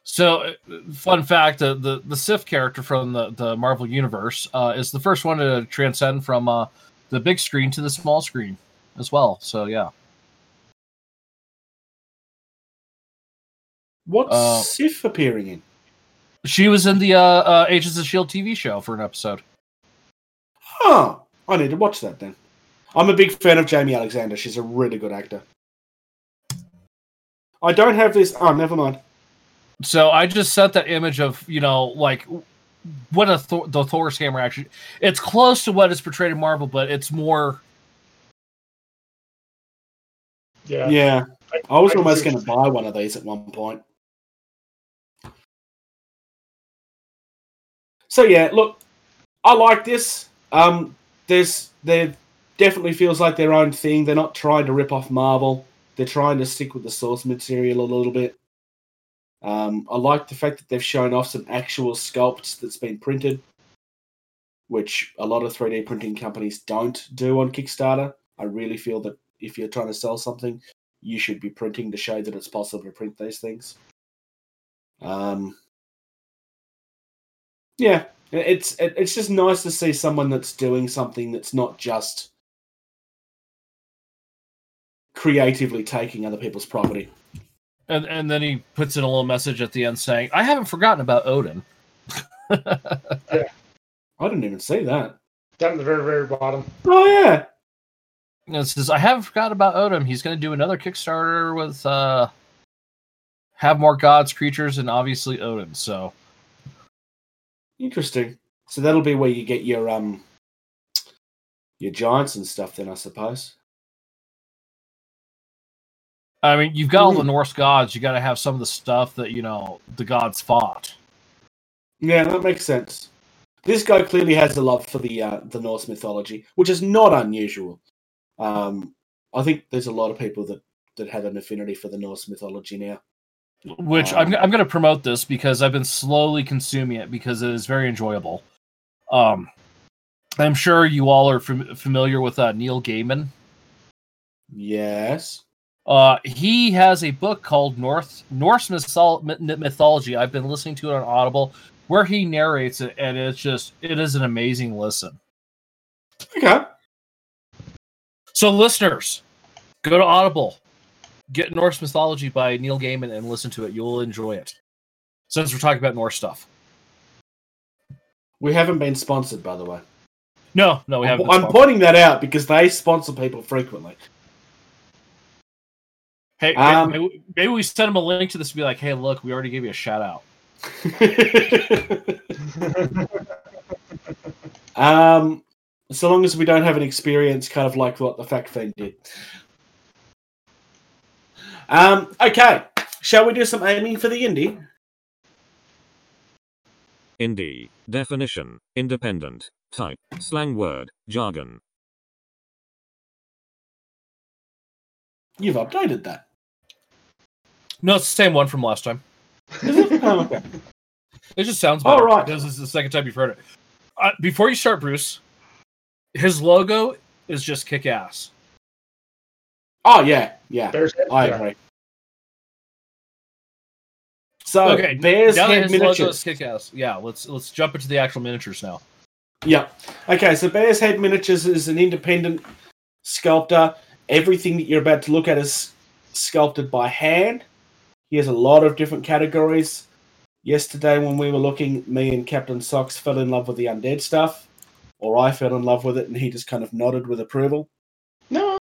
So, fun fact: uh, the the Sif character from the the Marvel universe uh, is the first one to transcend from uh, the big screen to the small screen as well. So yeah, What's Uh, Sif appearing in? she was in the uh, uh, Agents of Shield TV show for an episode. Huh. I need to watch that then. I'm a big fan of Jaimie Alexander. She's a really good actor. I don't have this. Oh, never mind. So I just sent that image of you know like what a Thor, the Thor's hammer actually. It's close to what is portrayed in Marvel, but it's more. Yeah. Yeah. I was I almost going to buy one of these at one point. So yeah, look, I like this. Um, there's there definitely feels like their own thing. They're not trying to rip off Marvel. They're trying to stick with the source material a little bit. Um, I like the fact that they've shown off some actual sculpts that's been printed, which a lot of 3D printing companies don't do on Kickstarter. I really feel that if you're trying to sell something, you should be printing to show that it's possible to print these things. Um, yeah, it's it's just nice to see someone that's doing something that's not just creatively taking other people's property. And and then he puts in a little message at the end saying, "I haven't forgotten about Odin." I didn't even see that. Down at the very, very bottom. Oh yeah, And it says, I haven't forgotten about Odin. He's going to do another Kickstarter with uh, have more gods, creatures, and obviously Odin. So interesting. So that'll be where you get your um your giants and stuff. Then I suppose. I mean, you've got all the Mm. Norse gods. You got to have some of the stuff that you know the gods fought. Yeah, that makes sense. This guy clearly has a love for the uh, the Norse mythology, which is not unusual. Um, I think there's a lot of people that that have an affinity for the Norse mythology now. Which I'm I'm going to promote this because I've been slowly consuming it because it is very enjoyable. Um, I'm sure you all are fam- familiar with uh, Neil Gaiman. Yes. Uh, he has a book called North Norse mythol- mythology. I've been listening to it on Audible, where he narrates it, and it's just it is an amazing listen. Okay. So, listeners, go to Audible, get Norse mythology by Neil Gaiman, and listen to it. You'll enjoy it. Since we're talking about Norse stuff, We haven't been sponsored, by the way. no, no, we haven't. I'm pointing that out because they sponsor people frequently. Hey, Um, maybe, maybe we send him a link to this and be like, "Hey, look, we already gave you a shout out." um, so long as we don't have an experience, kind of like what the fact fiend did. Um, okay, shall we do some aiming for the indie? Indie. Definition. Independent. Type. Slang word. Jargon. You've updated that. No, it's the same one from last time. Oh, okay. It just sounds All better right. because it's the second time you've heard it. Uh, before you start, Bruce, his logo is just kick ass. Oh yeah, yeah, Bear's head? I Yeah. agree. So okay, Bears now Head his logo is miniatures. kick ass. Yeah, let's let's jump into the actual miniatures now. Yeah. Okay, so Bears Head Miniatures is an independent sculptor. Everything that you're about to look at is sculpted by hand. He has a lot of different categories. Yesterday, when we were looking, me and Captain Socks fell in love with the undead stuff, or I fell in love with it, and he just kind of nodded with approval. No,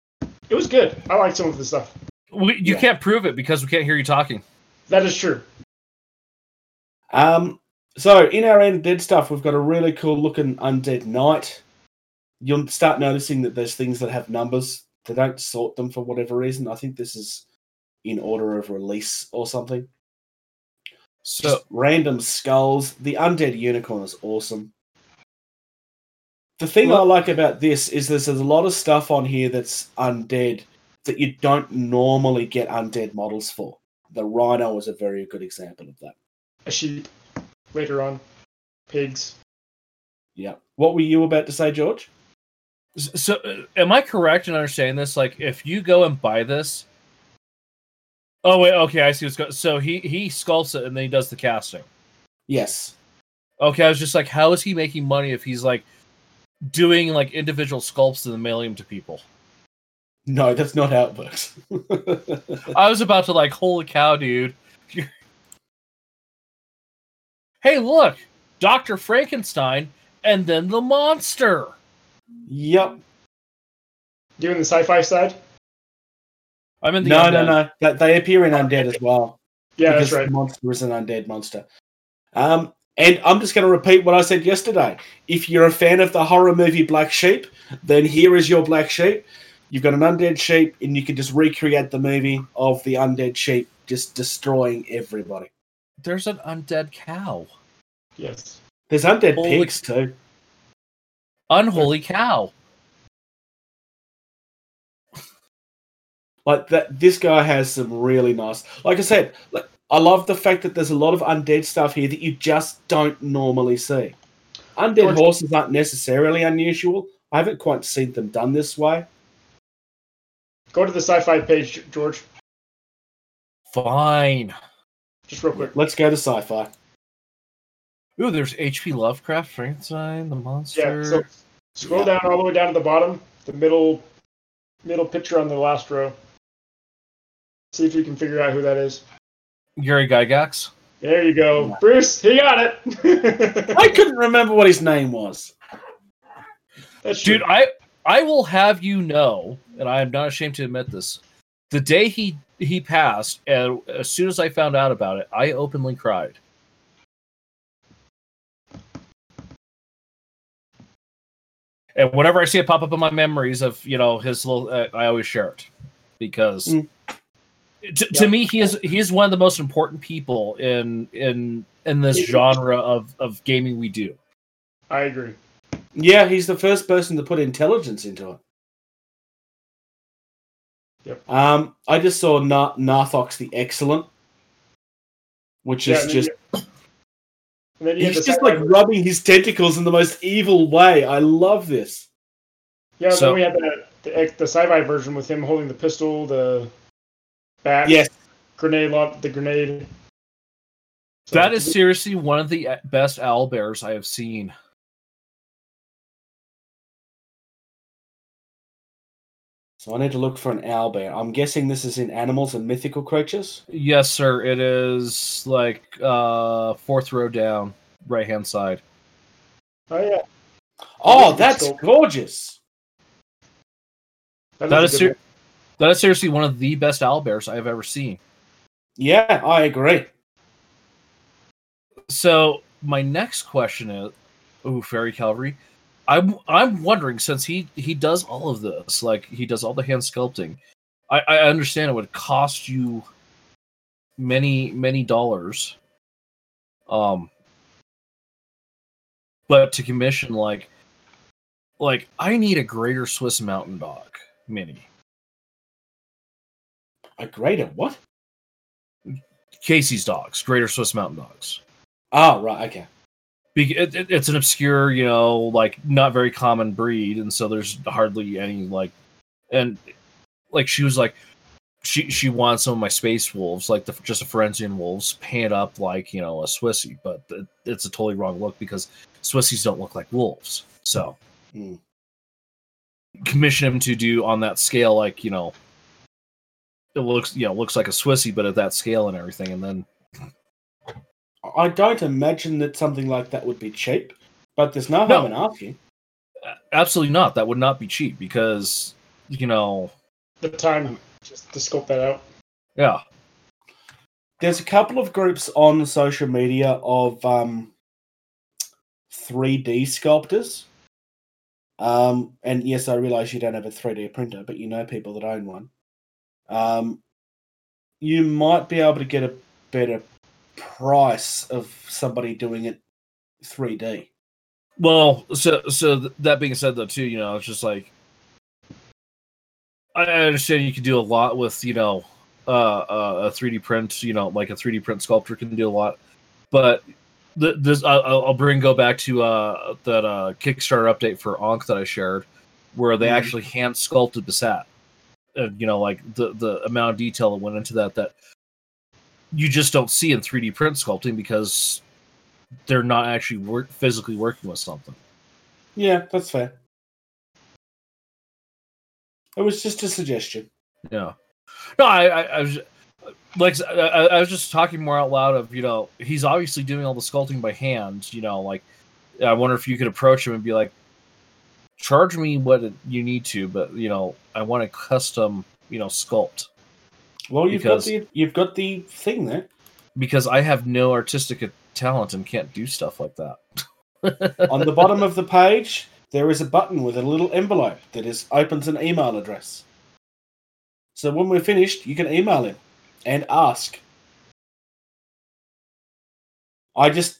it was good. I like some of the stuff. We, you Yeah. can't prove it because we can't hear you talking. That is true. Um, so in our undead stuff, we've got a really cool looking undead knight. You'll start noticing that there's things that have numbers. They don't sort them for whatever reason. I think this is in order of release or something. So Just random skulls. The undead unicorn is awesome. The thing I like about this is there's a lot of stuff on here that's undead that you don't normally get undead models for. The rhino is a very good example of that. A sheep. Later on, pigs. Yeah. What were you about to say, George? So, uh, am I correct in understanding this? Like, if you go and buy this, oh wait, okay, I see what's going. So he he sculpts it and then he does the casting. Yes. Okay, I was just like, how is he making money if he's like doing like individual sculpts and then mailing them to people? No, that's not how it works. I was about to like, holy cow, dude! hey, look, Doctor Frankenstein, and then the monster. yep. Doing the sci-fi side. I'm in the No, no, undead. no. They, they appear in undead as well. Yeah, because that's right. The monster is an undead monster. Um, and I'm just going to repeat what I said yesterday. If you're a fan of the horror movie Black Sheep, then here is your Black Sheep. You've got an undead sheep, and you can just recreate the movie of the undead sheep just destroying everybody. There's an undead cow. Yes. There's undead Holy- pigs too. Unholy cow. Like that, this guy has some really nice. Like I said, like, I love the fact that there's a lot of undead stuff here that you just don't normally see. Undead George- horses aren't necessarily unusual. I haven't quite seen them done this way. Go to the sci-fi page, George. Fine. Just real quick. Let's go to sci-fi. Ooh, there's H.P. Lovecraft, Frankenstein, the monster. Yeah. So scroll Yeah. down all the way down to the bottom, the middle, middle picture on the last row. See if you can figure out who that is. Gary Gygax. There you go, Yeah. Bruce. He got it. I couldn't remember what his name was. That's true. Dude, I I will have you know, and I am not ashamed to admit this. The day he he passed, and as soon as I found out about it, I openly cried. And whenever I see it pop up in my memories of you know his little, uh, I always share it because Mm. To, to me he is he is one of the most important people in in in this genre of of gaming we do. I agree. Yeah, he's the first person to put intelligence into it. Yep. Um, I just saw Na- Narthox the Excellent, which Yeah, is just you- and then you he's just like sci-fi- rubbing his tentacles in the most evil way. I love this. yeah. So- then we had the, the the sci-fi version with him holding the pistol, the bat, Yes, grenade, launch, the grenade. So- That is seriously one of the best owl bears I have seen. so I need to look for an owl bear. I'm guessing this is in animals and mythical creatures. Yes, sir. It is like uh fourth row down, right hand side. Oh yeah, Oh, that's sculpt. gorgeous. That is is ser- that is seriously one of the best owl bears I have ever seen. Yeah, I agree. So my next question is, ooh, fairy Calvary, I'm I'm wondering since he he does all of this, like he does all the hand sculpting. I, I understand it would cost you many many dollars. Um, but to commission like like I need a greater Swiss Mountain Dog mini. A greater what? Casey's dogs, Greater Swiss Mountain Dogs. Oh, right. Okay. Be- it, it- it's an obscure, you know, like not very common breed, and so there's hardly any like, and like she was like, she she wants some of my space wolves, like the just a Fenrisian wolves, painted up like you know a Swissie, but it, it's a totally wrong look because Swissies don't look like wolves. So Hmm. commission him to do on that scale, like you know, it looks you know looks like a Swissy, but at that scale and everything, and then I don't imagine that something like that would be cheap, but there's no No. harm in asking. absolutely not. That would not be cheap because you know, the time just to scope that out. yeah. There's a couple of groups on social media of um, 3D sculptors. Um, and yes, I realize you don't have a 3D printer, but you know people that own one. Um, you might be able to get a better price of somebody doing it 3D. Well, so so th- that being said, though, too, you know, it's just like I understand you can do a lot with you know uh, uh, a 3D print, you know, like a 3D print sculptor can do a lot, but th- this I- I'll, I'll bring go back to uh, that uh, Kickstarter update for Ankh that I shared, where they Mhm. actually hand sculpted the set, and you know, like the the amount of detail that went into that that you just don't see in 3D print sculpting because they're not actually work physically working with something. Yeah, that's fair. It was just a suggestion. Yeah. No, I, I, I was like, I I was just talking more out loud of, you know, he's obviously doing all the sculpting by hand, you know, like, I wonder if you could approach him and be like, charge me what you need to, but, you know, I want a custom, you know, sculpt Well, you've Because- got the you've got the thing there. because I have no artistic talent and can't do stuff like that. On the bottom of the page, there is a button with a little envelope that is opens an email address. So when we're finished, you can email him and ask. I just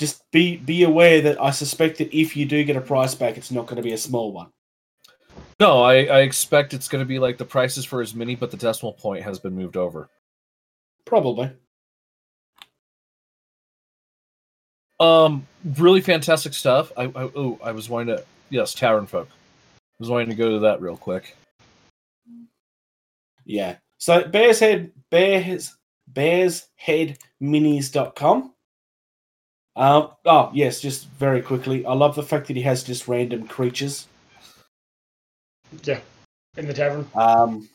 just be be aware that I suspect that if you do get a price back, it's not going to be a small one. No, I, I expect it's going to be like the prices for his mini, but the decimal point has been moved over. Probably. Um, really fantastic stuff. I, I oh, I was wanting to yes, Tavern Folk. I was wanting to go to that real quick. Yeah. So Bears Head Bears Bears Head Minis.com. Um oh yes, just very quickly. I love the fact that he has just random creatures. Yeah, in the tavern. Um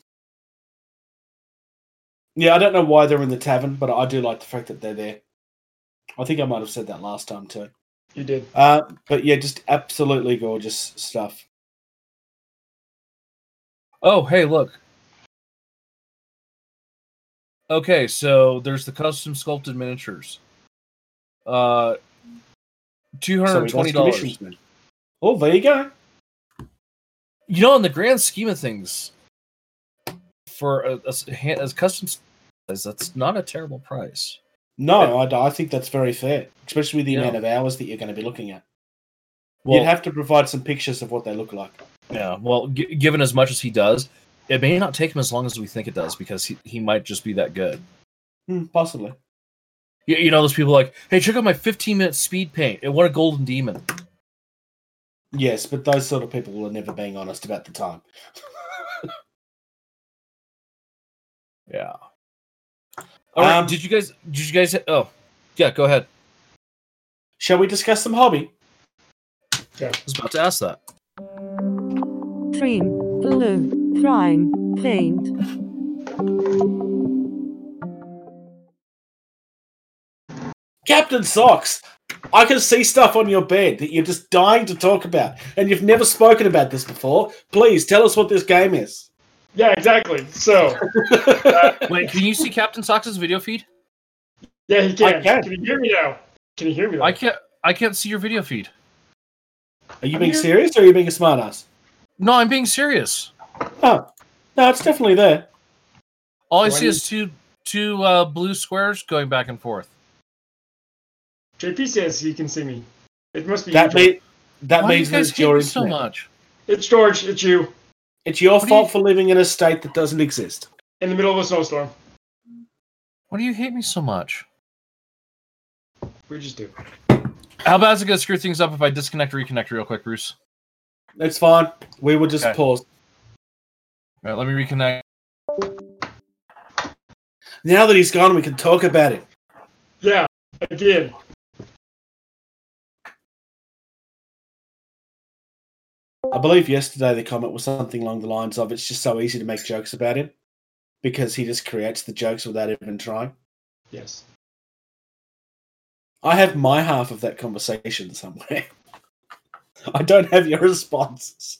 Yeah, I don't know why they're in the tavern, but I do like the fact that they're there. I think I might have said that last time too. You did. Uh, but yeah, just absolutely gorgeous stuff. Oh, hey, look. Okay, so there's the custom sculpted miniatures. Uh, two hundred does twenty dollars. Oh, there you go. You know, in the grand scheme of things, for a, a s- ha- as custom size, that's not a terrible price. No, I, I think that's very fair, especially with the Yeah. amount of hours that you're going to be looking at. Well, You'd have to provide some pictures of what they look like. yeah. Well, g- given as much as he does, it may not take him as long as we think it does because he, he might just be that good. Hmm, possibly. You, you know, those people like, hey, check out my 15 minute speed paint. And what a golden demon. Yes, but those sort of people are never being honest about the time. Yeah. All right. Um, did you guys? Did you guys? Oh, yeah. Go ahead. Shall we discuss some hobby? Yeah. I was about to ask that. Cream, blue, prime, paint. Captain Socks, I can see stuff on your bed that you're just dying to talk about, and you've never spoken about this before. Please tell us what this game is. Yeah, exactly. So, Wait, can you see Captain Socks's video feed? yeah, he can. I can. Can you hear me now? Can you hear me? Now? I can't. I can't see your video feed. Are you being serious or are you being a smartass? No, I'm being serious. Oh, no, it's definitely there. All I Why see is two two uh, blue squares going back and forth. JP says he can see me. It must be That, you, George. mean, that Why do you means guys it's hate your me so internet. much? It's George. It's you It's your What fault you- for living in a state that doesn't exist. in the middle of a snowstorm. Why do you hate me so much? We just do. How bad is it going to screw things up if I disconnect or reconnect real quick, Bruce? It's fine. We will just Okay. pause. All right, let me reconnect. Now that he's gone, we can talk about it. Yeah, again. I believe yesterday the comment was something along the lines of it's just so easy to make jokes about him because he just creates the jokes without even trying. Yes. I have my half of that conversation somewhere. I don't have your responses.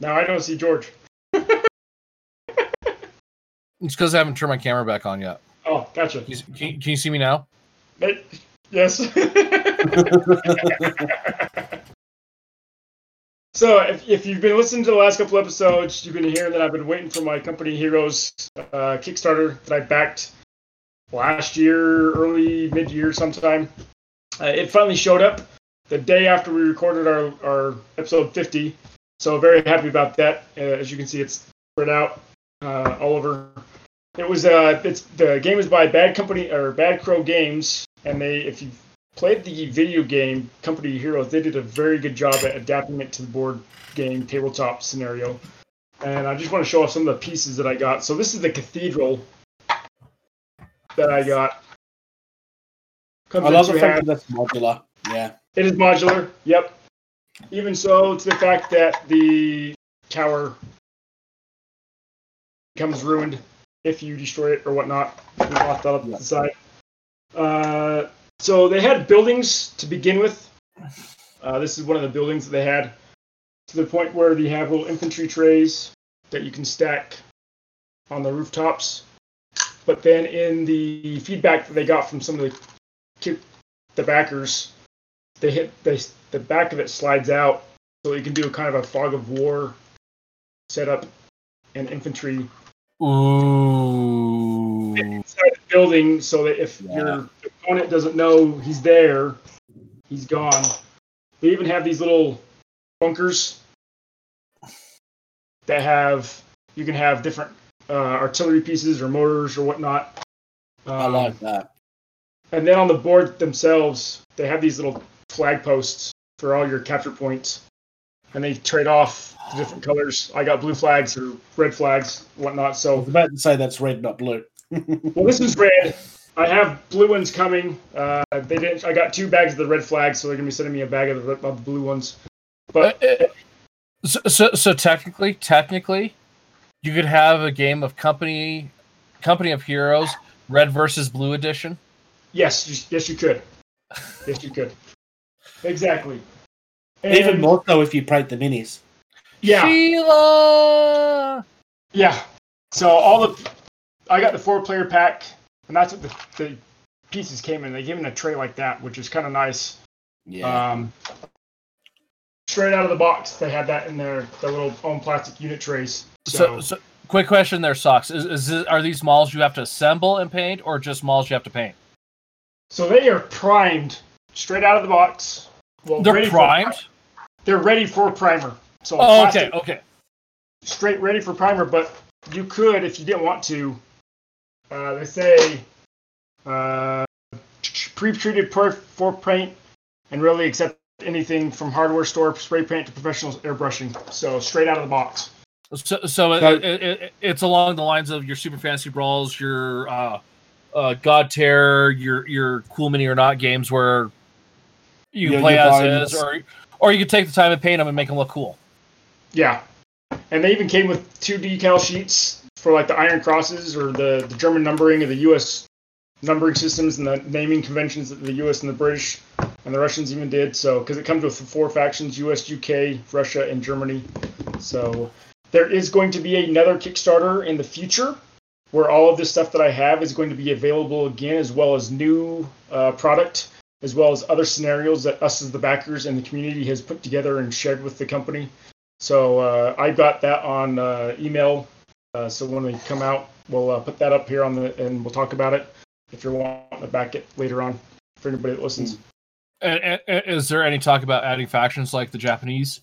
Now I don't see George. It's because I haven't turned my camera back on yet. Oh, gotcha. Can you, can you- can you see me now? Hey, Yes. so, if, if you've been listening to the last couple episodes, you've been hearing that I've been waiting for my company Heroes uh, Kickstarter that I backed last year, early mid year sometime. Uh, it finally showed up the day after we recorded our, our episode 50. So, very happy about that. Uh, as you can see, it's spread out uh, all over. It was uh, it's the game is by Bad Company or Bad Crow Games, and they if you played the video game Company Heroes, they did a very good job at adapting it to the board game tabletop scenario. And I just want to show off some of the pieces that I got. So this is the cathedral that I got. Comes I love the fact that that's modular. Yeah. It is modular. Yep. Even so, to the fact that the tower becomes ruined if you destroy it or whatnot. We lost that up Yeah. the side. Uh, so they had buildings to begin with. Uh, this is one of the buildings that they had to the point where they have little infantry trays that you can stack on the rooftops. But then in the feedback that they got from some of the the backers, they hit they the back of it slides out so you can do kind of a fog of war setup and infantry Ooh. inside the building so that if Yeah. your opponent doesn't know he's there, he's gone. They even have these little bunkers that have you can have different uh, artillery pieces or mortars or whatnot. I Um, like that. And then on the board themselves, they have these little flag posts for all your capture points, and they trade off the different colors. I got blue flags or red flags, whatnot. So I was about to say that's red, not blue. well, this is red. I have blue ones coming. Uh, they didn't. I got two bags of the red flags, so they're gonna be sending me a bag of the, red- of the blue ones. But Uh, uh, so, so, so technically, technically, you could have a game of company, company of heroes, red versus blue edition. yes, you, yes, you could. Yes, you could. Exactly. Even more so if you prate the minis. Yeah. Sheila. Yeah. So all the, I got the four player pack, and that's what the, the pieces came in. They came in a tray like that, which is kind of nice. Yeah. Um, straight out of the box. They had that in their their little own plastic unit trays. So, so quick question there, socks. Is, is this, are these malls you have to assemble and paint, or just malls you have to paint? So they are primed straight out of the box. Well, They're ready for- primed. they're ready for primer. So Oh, plastic- okay, okay. straight ready for primer. But you could, if you didn't want to, uh, they say uh, pre-treated per- for paint and really accept anything from hardware store spray paint to professional airbrushing. So straight out of the box. So, so it, it, it, it's along the lines of your Super Fantasy Brawls, your uh, uh, Godtear, your your Cool Mini or Not games where you Yeah, can play as is, or or you can take the time and paint them and make them look cool. Yeah. And they even came with two decal sheets for like the Iron Crosses or the, the German numbering of the U.S. numbering systems and the naming conventions that the U.S. and the British and the Russians even did. So, because it comes with four factions U.S., UK, Russia, and Germany. So, there is going to be another Kickstarter in the future where all of this stuff that I have is going to be available again, as well as new uh, product, as well as other scenarios that us as the backers and the community has put together and shared with the company. So uh, I got that on uh, email. Uh, so when they come out, we'll uh, put that up here on the and we'll talk about it. If you're wanting to back it later on, for anybody that listens. And, and- and is there any talk about adding factions like the Japanese?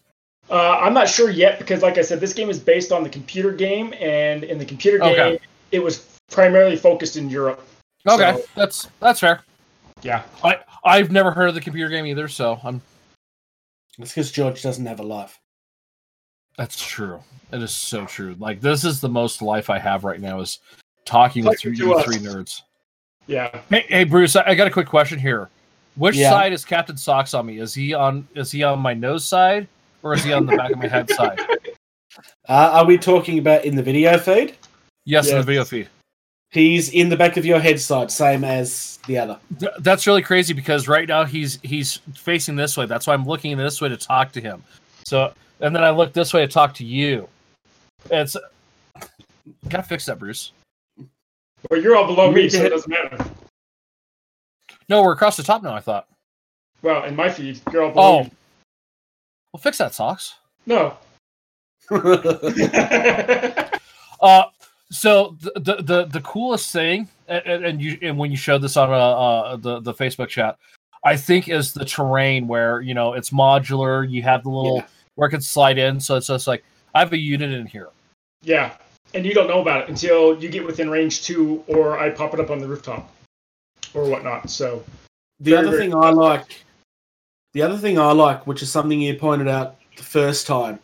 Uh, I'm not sure yet because, like I said, this game is based on the computer game, and in the computer game, Okay. it was primarily focused in Europe. Okay, So- that's that's fair. Yeah, I I've never heard of the computer game either, so I'm It's because George doesn't have a life. That's true. It is so true. Like this is the most life I have right now is talking with Talking three, three nerds. yeah. Hey, hey Bruce, I, I got a quick question here. Which Yeah. side is Captain Socks on me? Is he on is he on my nose side or is he on the back of my head side? Uh, are we talking about in the video feed? Yes, in the video feed. He's in the back of your head side, same as the other. Th- that's really crazy because right now he's he's facing this way. That's why I'm looking this way to talk to him. So and then I look this way to talk to you. It's gotta fix that, Bruce. Well, you're all below me, Need to so it doesn't matter. No, we're across the top now. I thought. Well, in my feed, you're all below Oh, me. well, fix that, socks. No. Uh, so the the the, the coolest thing, and, and- and you and when you showed this on uh, uh the the Facebook chat, I think is the terrain where you know it's modular. You have the little Yeah. Where it can slide in, so it's just like I have a unit in here. yeah, and you don't know about it until you get within range two, or I pop it up on the rooftop, or whatnot. So The Very, other very thing I like, the other thing I like, which is something you pointed out the first time,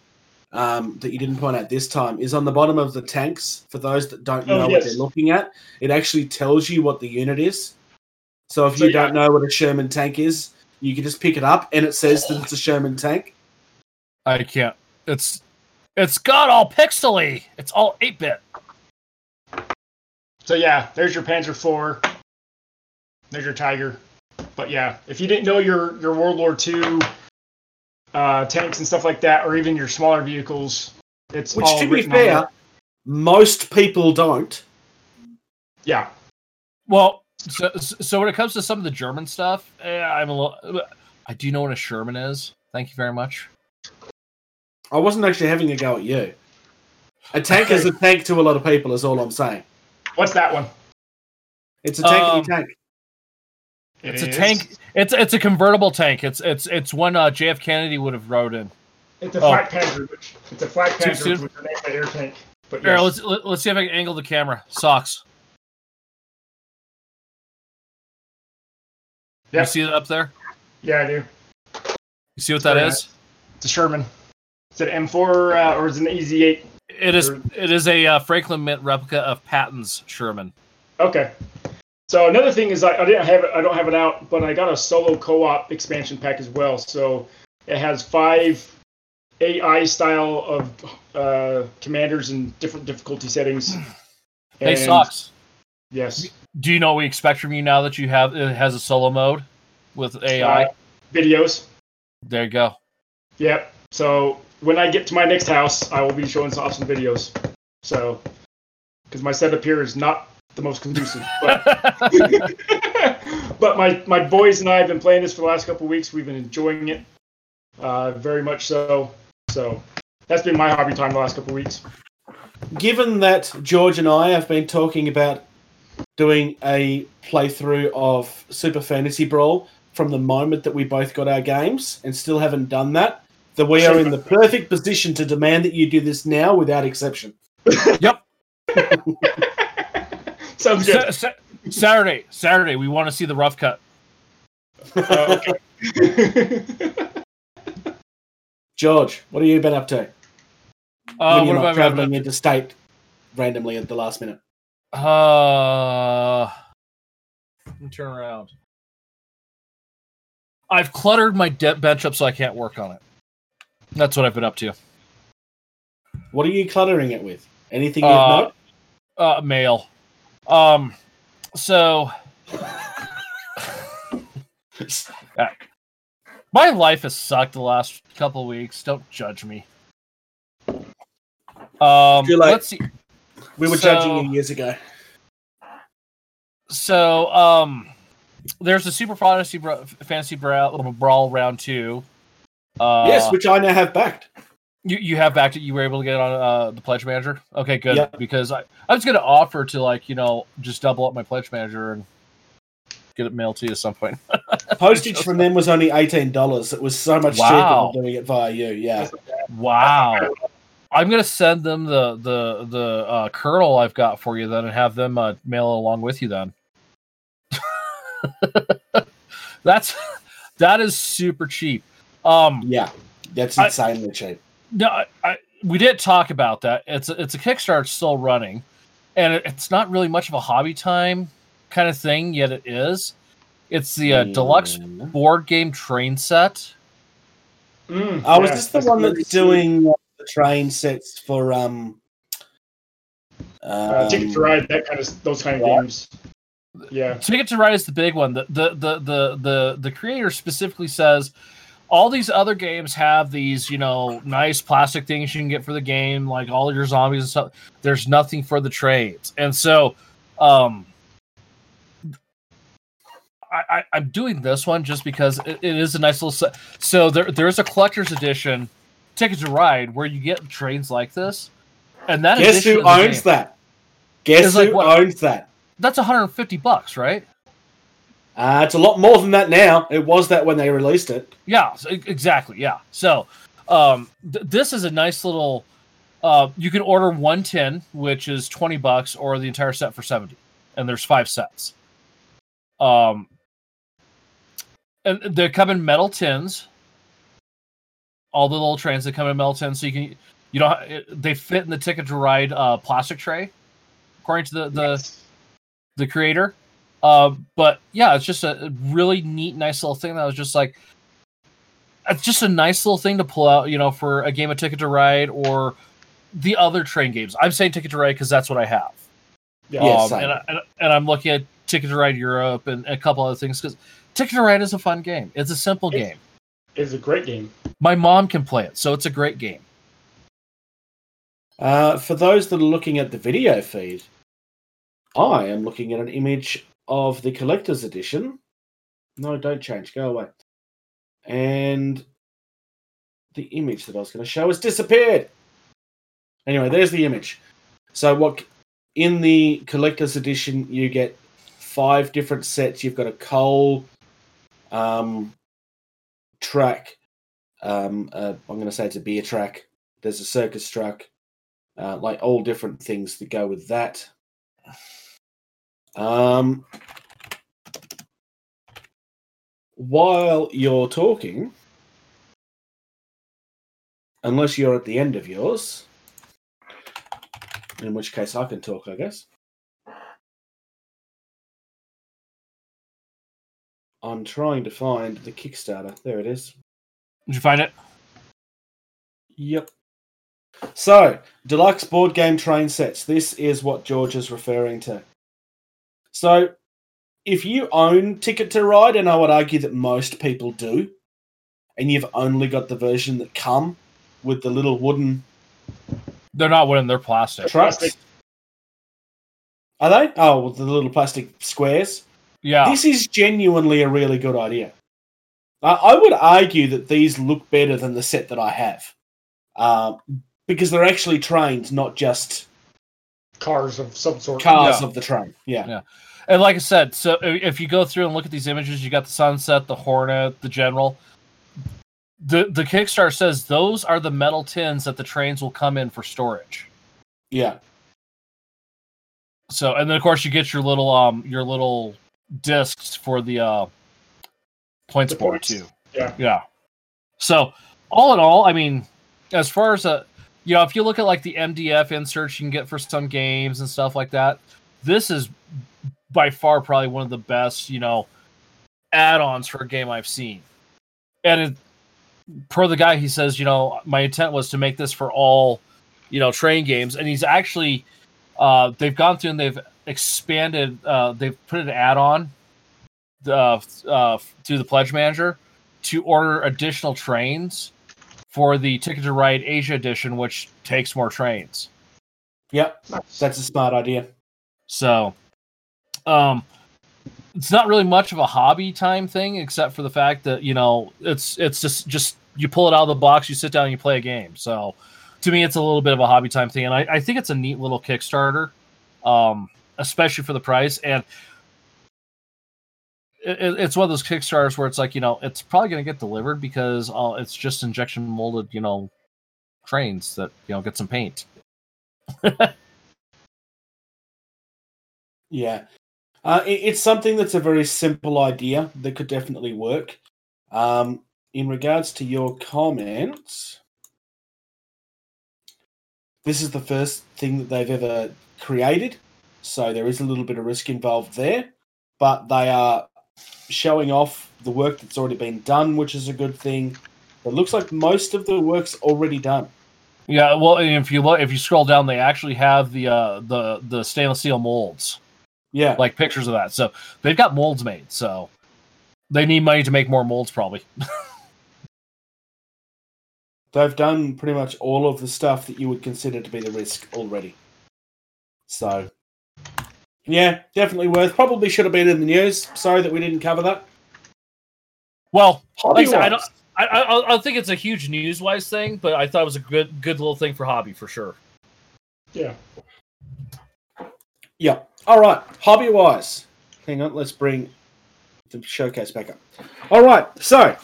um, that you didn't point out this time, is on the bottom of the tanks. For those that don't Oh, know what they're looking at, it actually tells you what the unit is. So if So, you yeah. don't know what a Sherman tank is, you can just pick it up and it says that it's a Sherman tank. I can't. It's it's got all pixely. It's all eight bit. So yeah, there's your Panzer IV. There's your Tiger. But yeah, if you didn't know your your World War II uh, tanks and stuff like that, or even your smaller vehicles, it's Which, all to be fair, there. most people don't. yeah, Well, so so when it comes to some of the German stuff, eh, I'm a little. I do know what a Sherman is. Thank you very much. I wasn't actually having a go at you. A tank is a tank to a lot of people, is all I'm saying. what's that one? It's a tankety Um, tank. It It's a tank. It's it's a convertible tank. It's it's it's one uh, JF Kennedy would have rode in. It's a Oh. flak Panzer, which it's a flat Too Panzer, soon? which an air tank. But Here, yes. let's let, let's see if I can angle the camera. Socks. Yeah. You see it up there? yeah, I do. You see what that Yeah. is? It's a Sherman. Is it M4 uh, or is it an EZ8? It is. It is a uh, Franklin Mint replica of Patton's Sherman. Okay. So another thing is I, I didn't have it. I don't have it out, but I got a solo co-op expansion pack as well. So it has five AI style of uh, commanders in different difficulty settings. Hey, And- socks. Yes. Do you know what we expect from you now that you have it has a solo mode with AI? Uh, videos. there you go. Yep. So when I get to my next house, I will be showing some awesome videos. So because my setup here is not the most conducive, but but my my boys and I have been playing this for the last couple of weeks. We've been enjoying it, uh, very much so. So that's been my hobby time the last couple of weeks. Given that George and I have been talking about doing a playthrough of Super Fantasy Brawl from the moment that we both got our games and still haven't done that, that we are in the perfect position to demand that you do this now without exception. Yep. Sounds good. Sa- sa- Saturday, Saturday, we want to see the rough cut. Uh, okay. George, what have you been up to? Uh, when you're what not about traveling interstate randomly at the last minute. Uh, let me turn around. I've cluttered my de- bench up so I can't work on it. That's what I've been up to. What are you cluttering it with? Anything you've Uh? Uh, mail. Um, so my life has sucked the last couple weeks. Don't judge me. Um, late. let's see. We were so- judging you years ago. So, um, there's the Super Fantasy Bra- Fantasy Brawl, Brawl Round Two. Uh, yes, which I now have backed. You you have backed it. You were able to get it on uh, the pledge manager. Okay, good. Yeah. Because I, I was going to offer to like you know just double up my pledge manager and get it mailed to you at some point. Postage from them was only eighteen dollars. It was so much Wow. cheaper than doing it via you. Yeah, wow. I'm going to send them the the the uh, kernel I've got for you then and have them uh, mail it along with you then. That's that is super cheap. Um, yeah, that's I- the cheap. No, I, I, we didn't talk about that. It's a, it's a Kickstarter still running, and it, it's not really much of a hobby time kind of thing. Yet it is. It's the uh, deluxe Mm. board game train set. Mm, Oh, is yeah, this the that's one that's sweet. doing uh, the train sets for um? uh, Ticket um, to Ride? That kind of those kind of yeah. games. Yeah. Ticket to Ride is the big one. The the the the the, the creator specifically says all these other games have these you know nice plastic things you can get for the game, like all your zombies and stuff. There's nothing for the trades, and so um. I, I, I'm doing this one just because it, it is a nice little set. So there there is a collector's edition, Ticket to Ride, where you get trains like this, and that Guess who owns that? Guess It's like who what- owns that? That's 150 bucks, right? Uh, it's a lot more than that now. It was that when they released it. Yeah, exactly. Yeah. So, um, th- this is a nice little. Uh, you can order one tin, which is twenty bucks, or the entire set for seventy, and there's five sets. Um, and they come in metal tins. All the little trains that come in metal tins, so you can you don't it- they fit in the ticket to ride uh, plastic tray, according to the the Yes. the creator. Uh, but yeah, it's just a a really neat, nice little thing that was just like, it's just a nice little thing to pull out, you know, for a game of Ticket to Ride or the other train games. I'm saying Ticket to Ride because that's what I have. Yeah. Yeah, Um, and, I, and, and I'm looking at Ticket to Ride Europe and a couple other things because Ticket to Ride is a fun game. It's a simple It's- game. It's a great game. My mom can play it, so it's a great game. Uh, for those that are looking at the video feed, I am looking at an image of the collector's edition. No, don't change. Go away. And the image that I was going to show has disappeared. Anyway, there's the image. So, what in the collector's edition, you get five different sets. You've got a coal um, track. Um, uh, I'm going to say it's a beer track. There's a circus track, uh, like all different things that go with that. Um, while you're talking, unless you're at the end of yours, in which case I can talk, I guess. I'm trying to find the Kickstarter. There it is. Did you find it? Yep. So, deluxe board game train sets. This is what George is referring to. So, if you own Ticket to Ride, and I would argue that most people do, and you've only got the version that come with the little wooden They're not wooden; They're plastic. trucks. Plastic. Are they? Oh, with the little plastic squares. Yeah. This is genuinely a really good idea. I, I would argue that these look better than the set that I have, uh, because they're actually trains, not just Cars of some sort. cars Yeah. of the train. Yeah. Yeah. And like I said, so if you go through and look at these images, you got the sunset, the hornet, the general. The the Kickstarter says those are the metal tins that the trains will come in for storage. yeah. So and then of course you get your little um your little discs for the uh points The board points. too. Yeah. Yeah. So all in all, I mean, as far as a you know, if you look at like the MDF inserts you can get for some games and stuff like that, this is by far probably one of the best, you know, add-ons for a game I've seen. And it, per the guy, he says, you know, my intent was to make this for all, you know, train games, and he's actually, uh, they've gone through and they've expanded, uh, they've put an add-on, uh, uh, through the Pledge Manager to order additional trains for the Ticket to Ride Asia edition, which takes more trains. Yep. That's a smart idea. So, um, it's not really much of a hobby time thing, except for the fact that you know it's it's just just you pull it out of the box, you sit down, and you play a game. So, to me, it's a little bit of a hobby time thing, and I, I think it's a neat little Kickstarter, um, especially for the price. And it, it- it's one of those Kickstarters where it's like you know it's probably going to get delivered because uh, it's just injection molded you know trains that you know get some paint. Yeah. Uh, it, it's something that's a very simple idea that could definitely work. Um, in regards to your comments, this is the first thing that they've ever created, so there is a little bit of risk involved there, but they are showing off the work that's already been done, which is a good thing. It looks like most of the work's already done. Yeah, well, if you look, if you scroll down, they actually have the uh, the the stainless steel molds, Yeah. like pictures of that. So they've got molds made. So they need money to make more molds, probably. they've done pretty much all of the stuff that you would consider to be the risk already. So, yeah, definitely worth. Probably should have been in the news. Sorry that we didn't cover that. Well, like I, said, I don't. I, I, I think it's a huge news-wise thing, but I thought it was a good, good little thing for hobby for sure. Yeah. Yeah. All right. Hobby wise. Hang on. Let's bring the showcase back up. All right. So.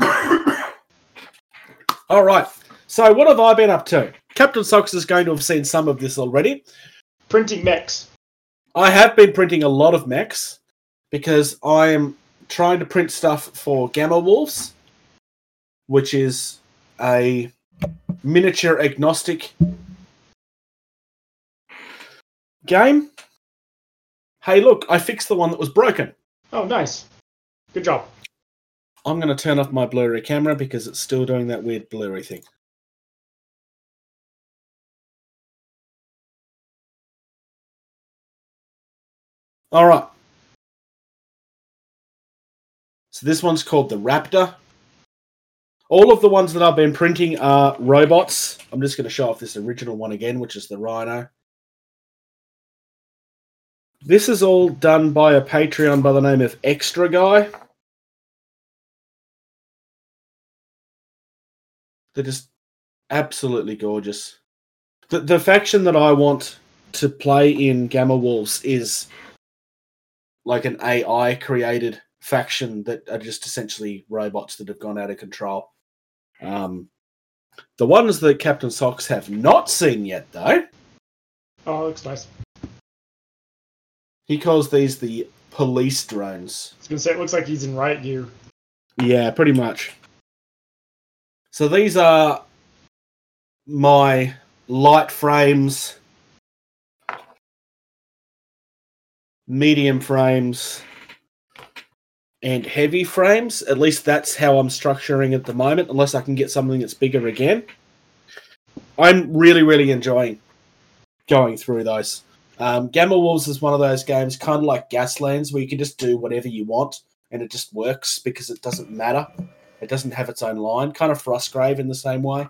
All right. So, what have I been up to? Captain Socks is going to have seen some of this already. Printing mechs. I have been printing a lot of mechs because I am trying to print stuff for Gamma Wolves, which is a miniature agnostic game. Hey, look, I fixed the one that was broken. Oh, nice. Good job. I'm going to turn off my blurry camera because it's still doing that weird blurry thing. All right. So this one's called the Raptor. All of the ones that I've been printing are robots. I'm just going to show off this original one again, which is the Rhino. This is all done by a Patreon by the name of Extra Guy. They're just absolutely gorgeous. The the faction that I want to play in Gamma Wolves is like an AI created faction that are just essentially robots that have gone out of control. Um, the ones that Captain Socks have not seen yet, though, Oh, looks nice. He calls these the police drones. I was gonna say it looks like he's in riot gear. Yeah, pretty much. So these are my light frames, medium frames, and heavy frames. At least that's how I'm structuring at the moment, unless I can get something that's bigger again. I'm really, really enjoying going through those. Um, Gamma Wolves is one of those games, kind of like Gaslands, where you can just do whatever you want and it just works because it doesn't matter. It doesn't have its own line. Kind of Frostgrave in the same way.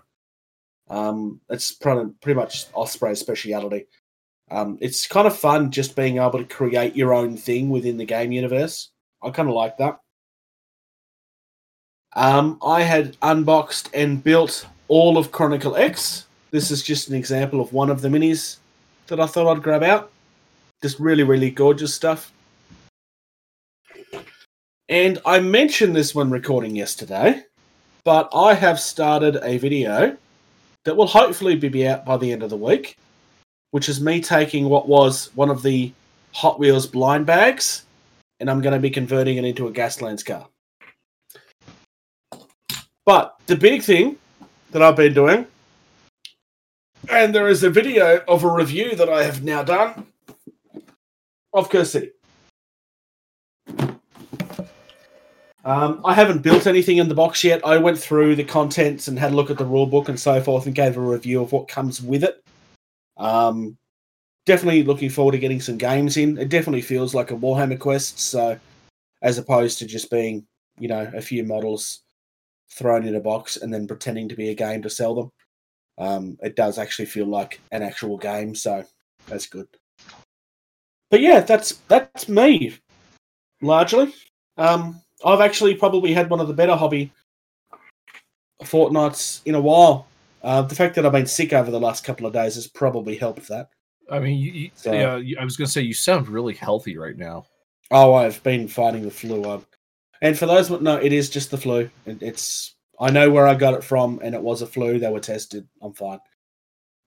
Um, it's pretty, much Osprey's speciality. Um, it's kind of fun just being able to create your own thing within the game universe. I kind of like that. Um, I had unboxed and built all of Chronicle X. This is just an example of one of the minis that I thought I'd grab out. Just really, really gorgeous stuff. And I mentioned this when recording yesterday, but I have started a video that will hopefully be out by the end of the week, which is me taking what was one of the Hot Wheels blind bags, and I'm going to be converting it into a Gaslands car. But the big thing that I've been doing, and there is a video of a review that I have now done of Cursed City. Um, I haven't built anything in the box yet. I went through the contents and had a look at the rule book and so forth and gave a review of what comes with it. Um, definitely looking forward to getting some games in. It definitely feels like a Warhammer quest, so as opposed to just being, you know, a few models thrown in a box and then pretending to be a game to sell them. Um, it does actually feel like an actual game, so that's good. But yeah, that's that's me largely. Um, I've actually probably had one of the better hobby fortnights in a while. Uh, the fact that I've been sick over the last couple of days has probably helped that. I mean, you, you, So- yeah, you- I was going to say you sound really healthy right now. Oh, I've been fighting the flu. Um, and for those that know, it is just the flu. It, it's I know where I got it from, and it was a flu. They were tested. I'm fine.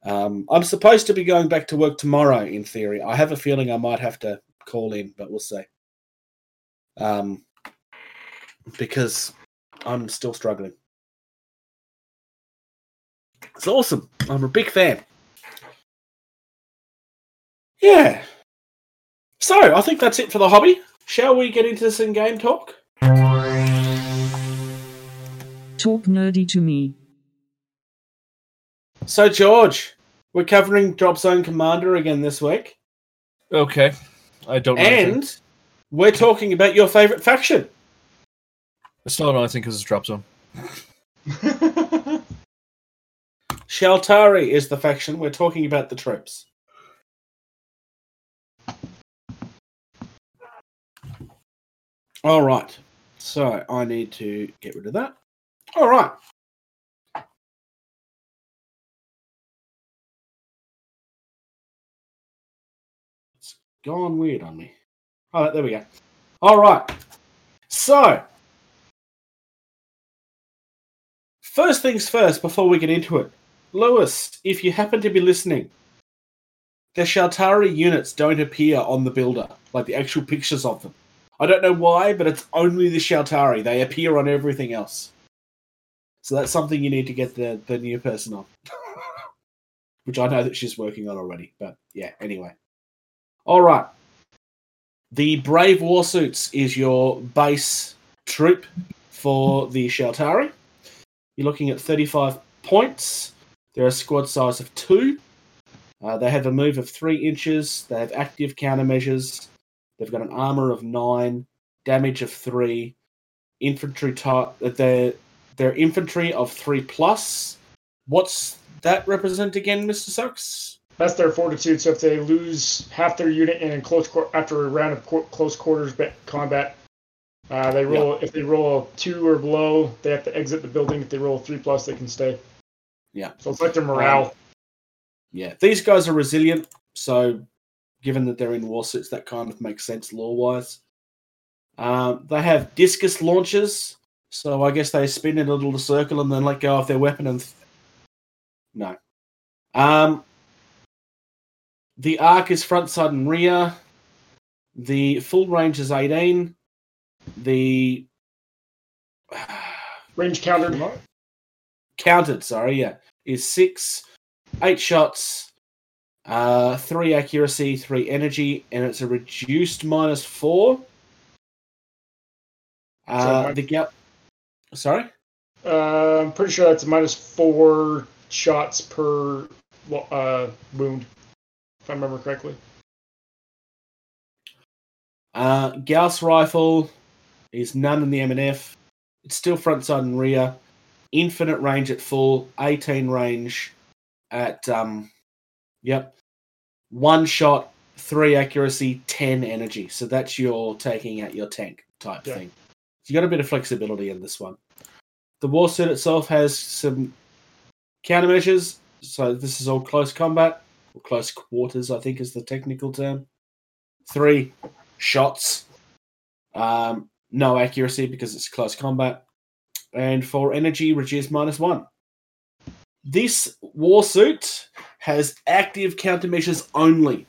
Um, I'm supposed to be going back to work tomorrow. In theory, I have a feeling I might have to call in, but we'll see. Um, because I'm still struggling. It's awesome. I'm a big fan. Yeah. So I think that's it for the hobby. Shall we get into some game talk? Talk nerdy to me. So George, we're covering Drop Zone Commander again this week, Okay. I don't know. anything. and we're talking about your favorite faction. I still don't know anything because it's drop zone. Shaltari is the faction. We're talking about the troops. All right. So I need to get rid of that. All right. It's gone weird on me. All right, there we go. All right. So, first things first, before we get into it, Lewis, if you happen to be listening, the Shaltari units don't appear on the builder, like the actual pictures of them. I don't know why, but it's only the Shaltari. They appear on everything else. So that's something you need to get the, the new person on. Which I know that she's working on already. But yeah, anyway. All right. The Brave Warsuits is your base troop for the Shaltari. You're looking at 35 points. They're a squad size of two. Uh, they have a move of three inches. They have active countermeasures. They've got an armor of nine, damage of three, infantry type. They're they're infantry of three plus. What's that represent again, Mister Socks? That's their fortitude. So if they lose half their unit in close quar- after a round of qu- close quarters ba- combat, uh, they roll. If they roll a two or below, they have to exit the building. If they roll a three plus, they can stay. Yeah. So it's like their morale. Yeah, these guys are resilient. So, given that they're in war suits, that kind of makes sense lore wise. Um, they have discus launchers, so I guess they spin in a little circle and then let go of their weapon and. Th- no. Um, the arc is front, side, and rear. The full range is 18. The. Range countered. counted, sorry, yeah, is six, eight shots, uh, three accuracy, three energy, and it's a reduced minus four. Uh, So the gap. Sorry. Uh, I'm pretty sure that's minus four shots per uh, wound, if I remember correctly. Uh, Gauss rifle is none in the M&F. It's still front, side, and rear. Infinite range at full. 18 range at um. Yep. One shot, three accuracy, 10 energy. So that's your taking out your tank type Yeah. thing. You got a bit of flexibility in this one. the warsuit itself has some countermeasures. So this is all close combat, or close quarters, I think is the technical term. Three shots. Um, no accuracy because it's close combat. And for energy, reduce minus one. This warsuit has active countermeasures only.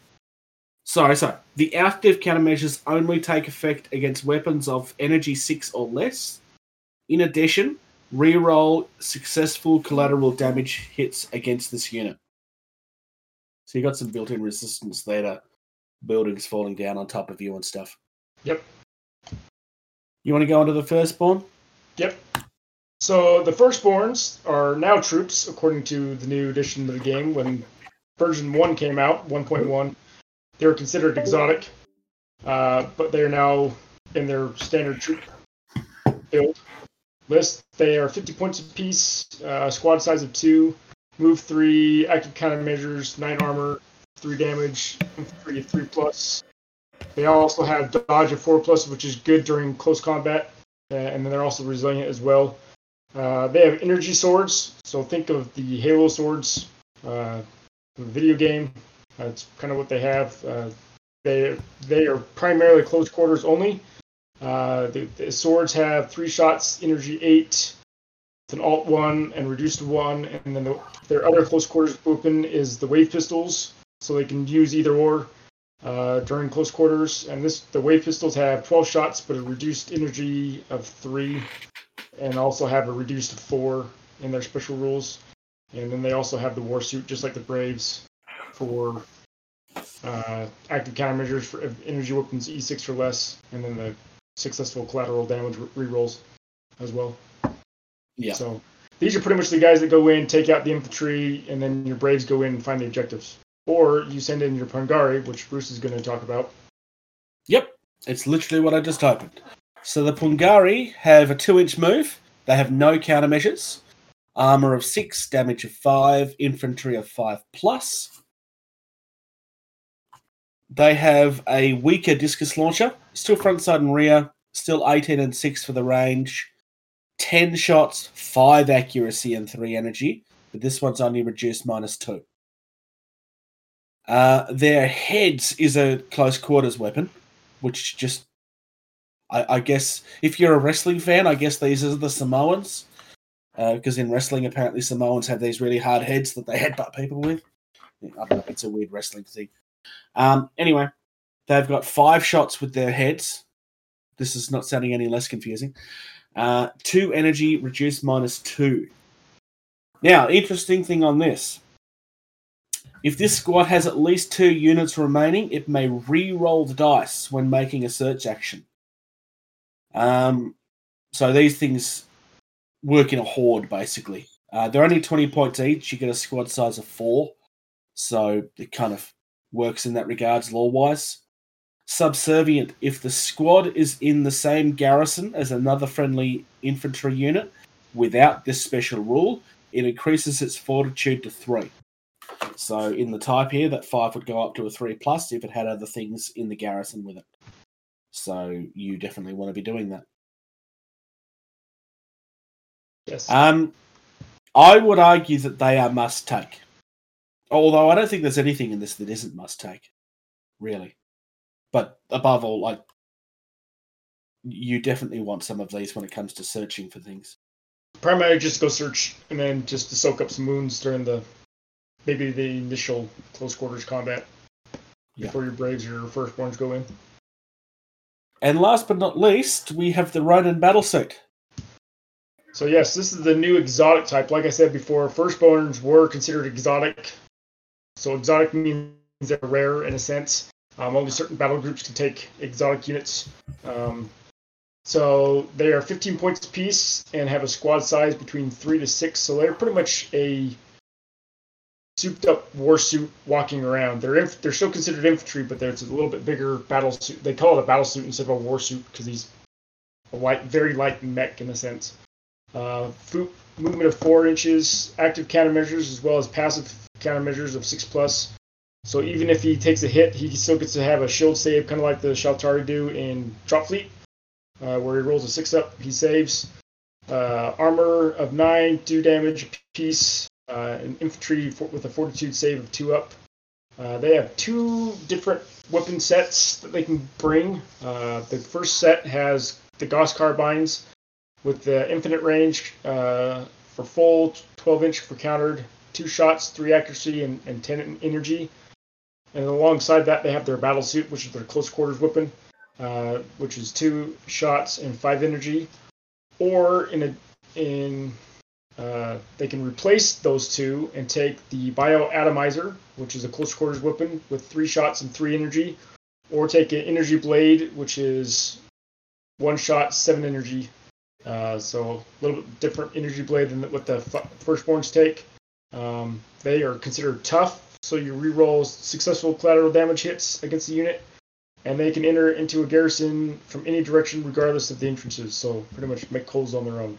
Sorry, sorry. The active countermeasures only take effect against weapons of energy six or less. In addition, reroll successful collateral damage hits against this unit. So you got some built-in resistance there to buildings falling down on top of you and stuff. Yep. You want to go on to the firstborn? Yep. So the firstborns are now troops, according to the new edition of the game. When version one came out, 1.1, they were considered exotic, uh, but they are now in their standard troop build list. They are 50 points apiece, uh, squad size of two, move three, active countermeasures, nine armor, three damage, three three plus. They also have dodge of four plus, which is good during close combat, uh, and then they're also resilient as well. Uh, they have energy swords, so think of the Halo swords, uh, video game. That's kind of what they have. Uh, they they are primarily close quarters only. Uh, the, the swords have three shots, energy eight, it's an alt one and reduced one, and then the, their other close quarters weapon is the wave pistols, so they can use either or uh, during close quarters. And this the wave pistols have 12 shots, but a reduced energy of three, and also have a reduced four in their special rules. And then they also have the war suit, just like the Braves, for uh, active countermeasures for energy weapons E6 or less, and then the successful collateral damage re- rerolls as well. Yeah. So these are pretty much the guys that go in, take out the infantry, and then your Braves go in and find the objectives. Or you send in your Pungari, which Bruce is going to talk about. Yep, it's literally what I just opened. So the Pungari have a two-inch move. They have no countermeasures. Armor of six, damage of five, infantry of five plus. They have a weaker discus launcher, still front, side, and rear. Still 18 and 6 for the range. 10 shots, 5 accuracy, and 3 energy. But this one's only reduced minus 2. Uh, their heads is a close quarters weapon, which just. I, I guess if you're a wrestling fan, I guess these are the Samoans. Because in wrestling, apparently Samoans have these really hard heads that they headbutt people with. I don't know, it's a weird wrestling thing. Um, anyway, they've got five shots with their heads. This is not sounding any less confusing. Uh, two energy, reduced minus two. Now, interesting thing on this. If this squad has at least two units remaining, it may re-roll the dice when making a search action. Um, so these things work in a horde, basically. Uh, they're only 20 points each. You get a squad size of four. So it kind of works in that regards lore wise. Subservient. If the squad is in the same garrison as another friendly infantry unit without this special rule, it increases its fortitude to three. So in the type here, that five would go up to a three plus if it had other things in the garrison with it. So you definitely want to be doing that. Yes. Um, I would argue that they are must take. Although I don't think there's anything in this that isn't must take, really. But above all, like you definitely want some of these when it comes to searching for things. Primarily just go search and then just to soak up some wounds during the maybe the initial close quarters combat Yeah. before your Braves or your firstborns go in. And last but not least, we have the Ronin battlesuit. So yes, this is the new exotic type. Like I said before, firstborns were considered exotic. So exotic means they're rare in a sense. Um, only certain battle groups can take exotic units. Um, so they are 15 points apiece and have a squad size between three to six. So they're pretty much a souped up war suit walking around. They're inf- they're still considered infantry, but there's a little bit bigger battle suit. They call it a battle suit instead of a war suit because he's a light, very light mech in a sense. Uh, movement of four inches, active countermeasures as well as passive countermeasures of six plus. So even if he takes a hit, he still gets to have a shield save, kind of like the Shaltari do in Drop Fleet, uh, where he rolls a six up, he saves. uh, armor of nine, do damage piece, uh, an infantry for, with a fortitude save of two up. Uh, they have two different weapon sets that they can bring. Uh, the first set has the Gauss carbines with the infinite range uh, for full, 12 inch for countered, two shots, three accuracy, and, and 10 energy. And alongside that, they have their battle suit, which is their close quarters weapon, uh, which is two shots and five energy. Or in a in uh, they can replace those two and take the bio atomizer, which is a close quarters weapon with three shots and three energy, or take an energy blade, which is one shot, seven energy. Uh, so a little bit different energy blade than what the firstborns take. Um, they are considered tough, so you reroll successful collateral damage hits against the unit, and they can enter into a garrison from any direction regardless of the entrances. So pretty much make holes on their own.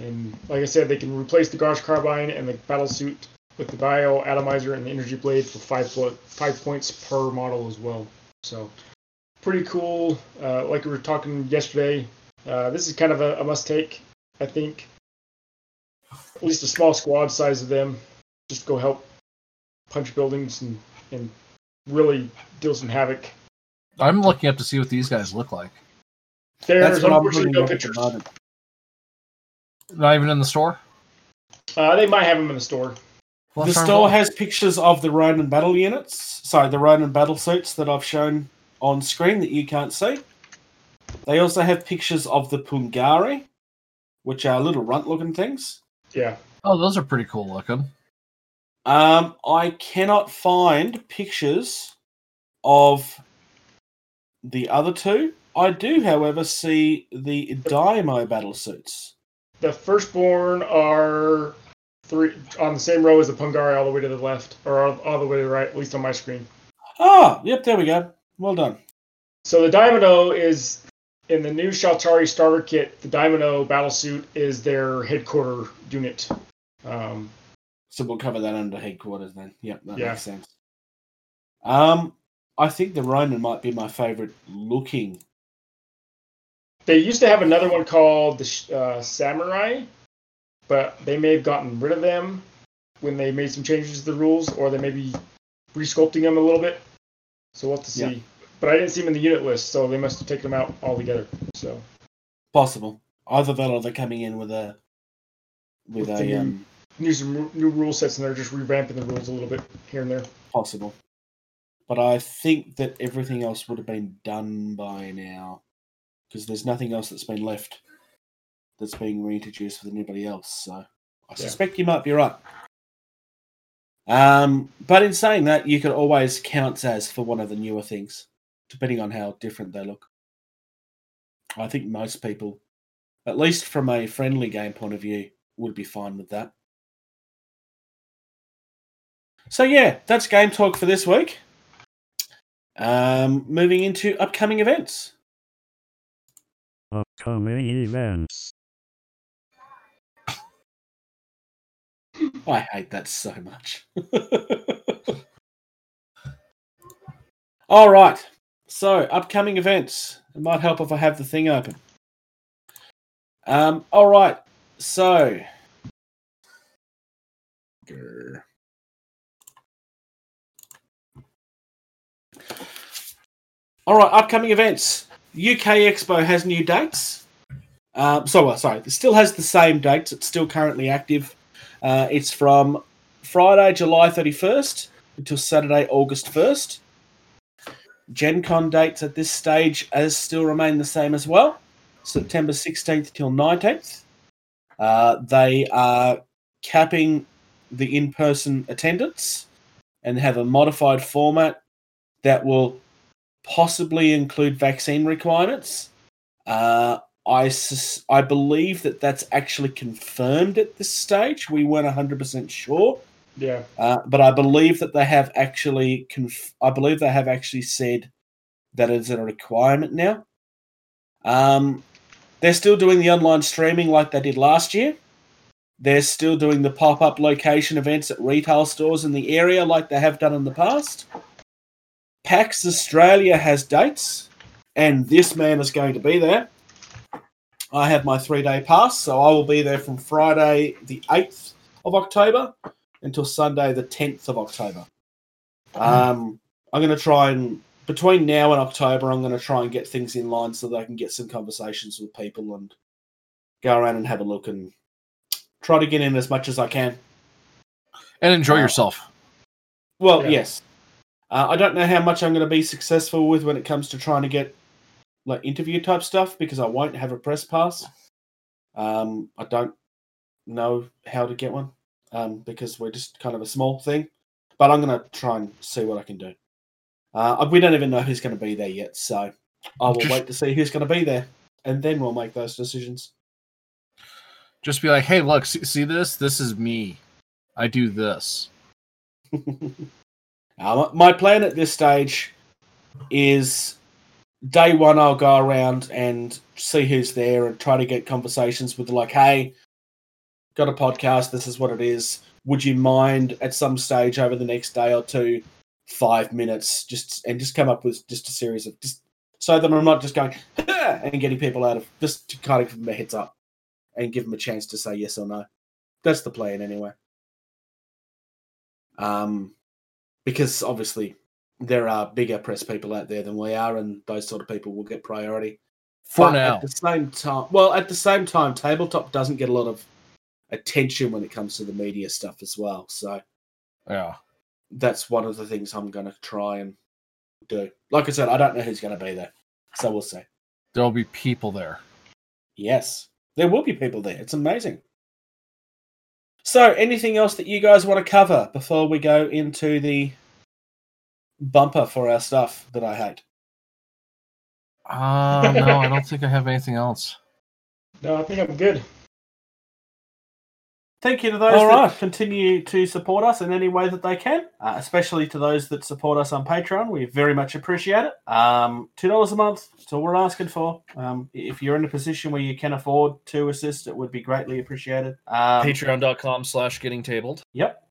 And like I said, they can replace the Gauss carbine and the battle suit with the bio atomizer and the energy blade for five five points per model as well. So pretty cool. Uh, like we were talking yesterday, uh, this is kind of a, a must take. I think at least a small squad size of them just go help punch buildings and, and really deal some havoc. I'm looking up to see what these guys look like. There's That's what unfortunately no at at the pictures. Not even in the store. Uh, they might have them in the store. Well, the store has pictures of the Ronin battle units. Sorry, the Ronin battle suits that I've shown on screen that you can't see. They also have pictures of the Pungari, which are little runt looking things. Yeah. Oh, those are pretty cool looking. Um, I cannot find pictures of the other two. I do, however, see the Daimo battle suits. The firstborn are three on the same row as the Pungari all the way to the left, or all, all the way to the right, at least on my screen. Ah, yep, there we go. Well done. So the Daimono is in the new Shaltari starter kit. The Daimono battle suit is their headquarter unit. Um, So we'll cover that under headquarters then. Yep, that Yeah. makes sense. Um, I think the Ronin might be my favorite looking. they used to have another one called the uh, Samurai, but they may have gotten rid of them when they made some changes to the rules, or they may be resculpting them a little bit. So we'll have to see. Yeah. But I didn't see them in the unit list, so they must have taken them out altogether. So Possible. Either that or they're coming in with a with With a new- um new some new rule sets, and they're just revamping the rules a little bit here and there. possible. But I think that everything else would have been done by now. Because there's nothing else that's been left that's being reintroduced with anybody else. So I Yeah. suspect you might be right. Um, but in saying that, you could always count as for one of the newer things, depending on how different they look. I think most people, at least from a friendly game point of view, would be fine with that. So yeah, that's game talk for this week. Um, moving into upcoming events. Upcoming events. I hate that so much. All right. So, upcoming events. It might help if I have the thing open. Um, all right. So, Grr. all right. Upcoming events. UK Expo has new dates. Um, so, uh, sorry, it still has the same dates. It's still currently active. Uh, it's from Friday, July 31st until Saturday, August 1st. Gen Con dates at this stage as still remain the same as well. September 16th till 19th. Uh, they are capping the in person attendance and have a modified format that will possibly include vaccine requirements. Uh, I sus- I believe that that's actually confirmed at this stage. We weren't hundred percent sure, Yeah. uh, but I believe that they have actually conf- I believe they have actually said that it's a requirement now. Um, they're still doing the online streaming like they did last year. They're still doing the pop up location events at retail stores in the area like they have done in the past. PAX Australia has dates, and this man is going to be there. I have my three day pass, so I will be there from Friday the 8th of October until Sunday the 10th of October. Um, I'm going to try and, between now and October, I'm going to try and get things in line so that I can get some conversations with people and go around and have a look and try to get in as much as I can. And enjoy Uh, yourself. Well, Yeah. yes. Uh, I don't know how much I'm going to be successful with when it comes to trying to get like interview type stuff because I won't have a press pass. Um, I don't know how to get one um, because we're just kind of a small thing. But I'm going to try and see what I can do. Uh, we don't even know who's going to be there yet, so I will Just- wait to see who's going to be there, and then we'll make those decisions. Just be like, hey, look, see, see this? This is me. I do this. Uh, my plan at this stage is day one, I'll go around and see who's there and try to get conversations with, like, hey, got a podcast. This is what it is. Would you mind at some stage over the next day or two, five minutes, just and just come up with just a series of just so that I'm not just going and getting people out of just to kind of give them a heads up and give them a chance to say yes or no. That's the plan anyway. Um, because obviously there are bigger press people out there than we are, and those sort of people will get priority. For But now. at the same time, well, at the same time, tabletop doesn't get a lot of attention when it comes to the media stuff as well. So Yeah. that's one of the things I'm going to try and do. Like I said, I don't know who's going to be there, so we'll see. There'll be people there. Yes, there will be people there. It's amazing. So, anything else that you guys want to cover before we go into the bumper for our stuff that I hate? Uh, no, I don't think I have anything else. No, I think I'm good. Thank you to those All that right. continue to support us in any way that they can, uh, especially to those that support us on Patreon. We very much appreciate it. Um, Two dollars a month, that's all we're asking for. Um, if you're in a position where you can afford to assist, it would be greatly appreciated. Um, Patreon.com slash getting tabled. Yep.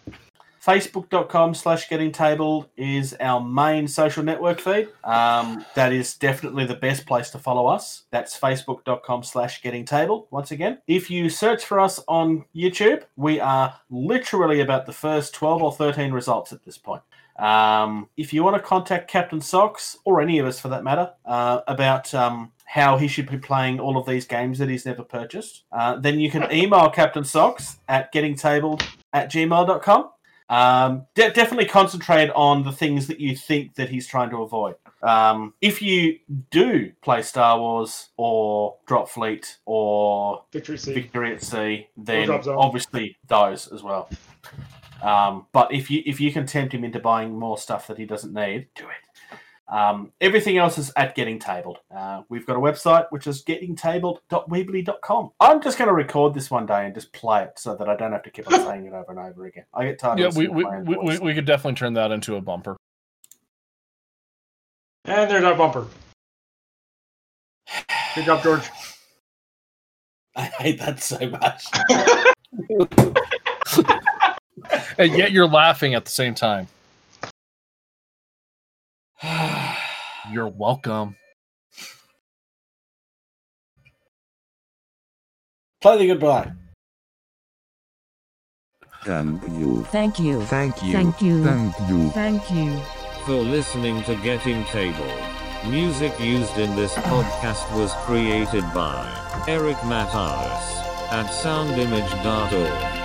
Facebook.com slash getting tabled is our main social network feed. Um, that is definitely the best place to follow us. That's facebook.com slash getting tabled. Once again, if you search for us on YouTube, we are literally about the first 12 or 13 results at this point. Um, if you want to contact Captain Socks, or any of us for that matter, uh, about um, how he should be playing all of these games that he's never purchased, uh, then you can email Captain Socks at gettingtabled at gmail.com. Um, de- definitely concentrate on the things that you think that he's trying to avoid. Um, if you do play Star Wars or Drop Fleet or Victory. Victory at Sea, then obviously those as well. Um, but if you if you can tempt him into buying more stuff that he doesn't need, do it. Um, everything else is at Getting Tabled. Uh, we've got a website which is gettingtabled.weebly.com. I'm just going to record this one day and just play it so that I don't have to keep on saying it over and over again. I get tired Yeah, of we, listening we, to my own we, we, we could definitely turn that into a bumper. And there's our bumper. Good job, George. I hate that so much. And yet you're laughing at the same time. You're welcome. Play the goodbye. Thank you Thank you. Thank you. Thank you. Thank you. Thank you. for listening to Getting Tabled. Music used in this podcast was created by Eric Matyas at soundimage.org.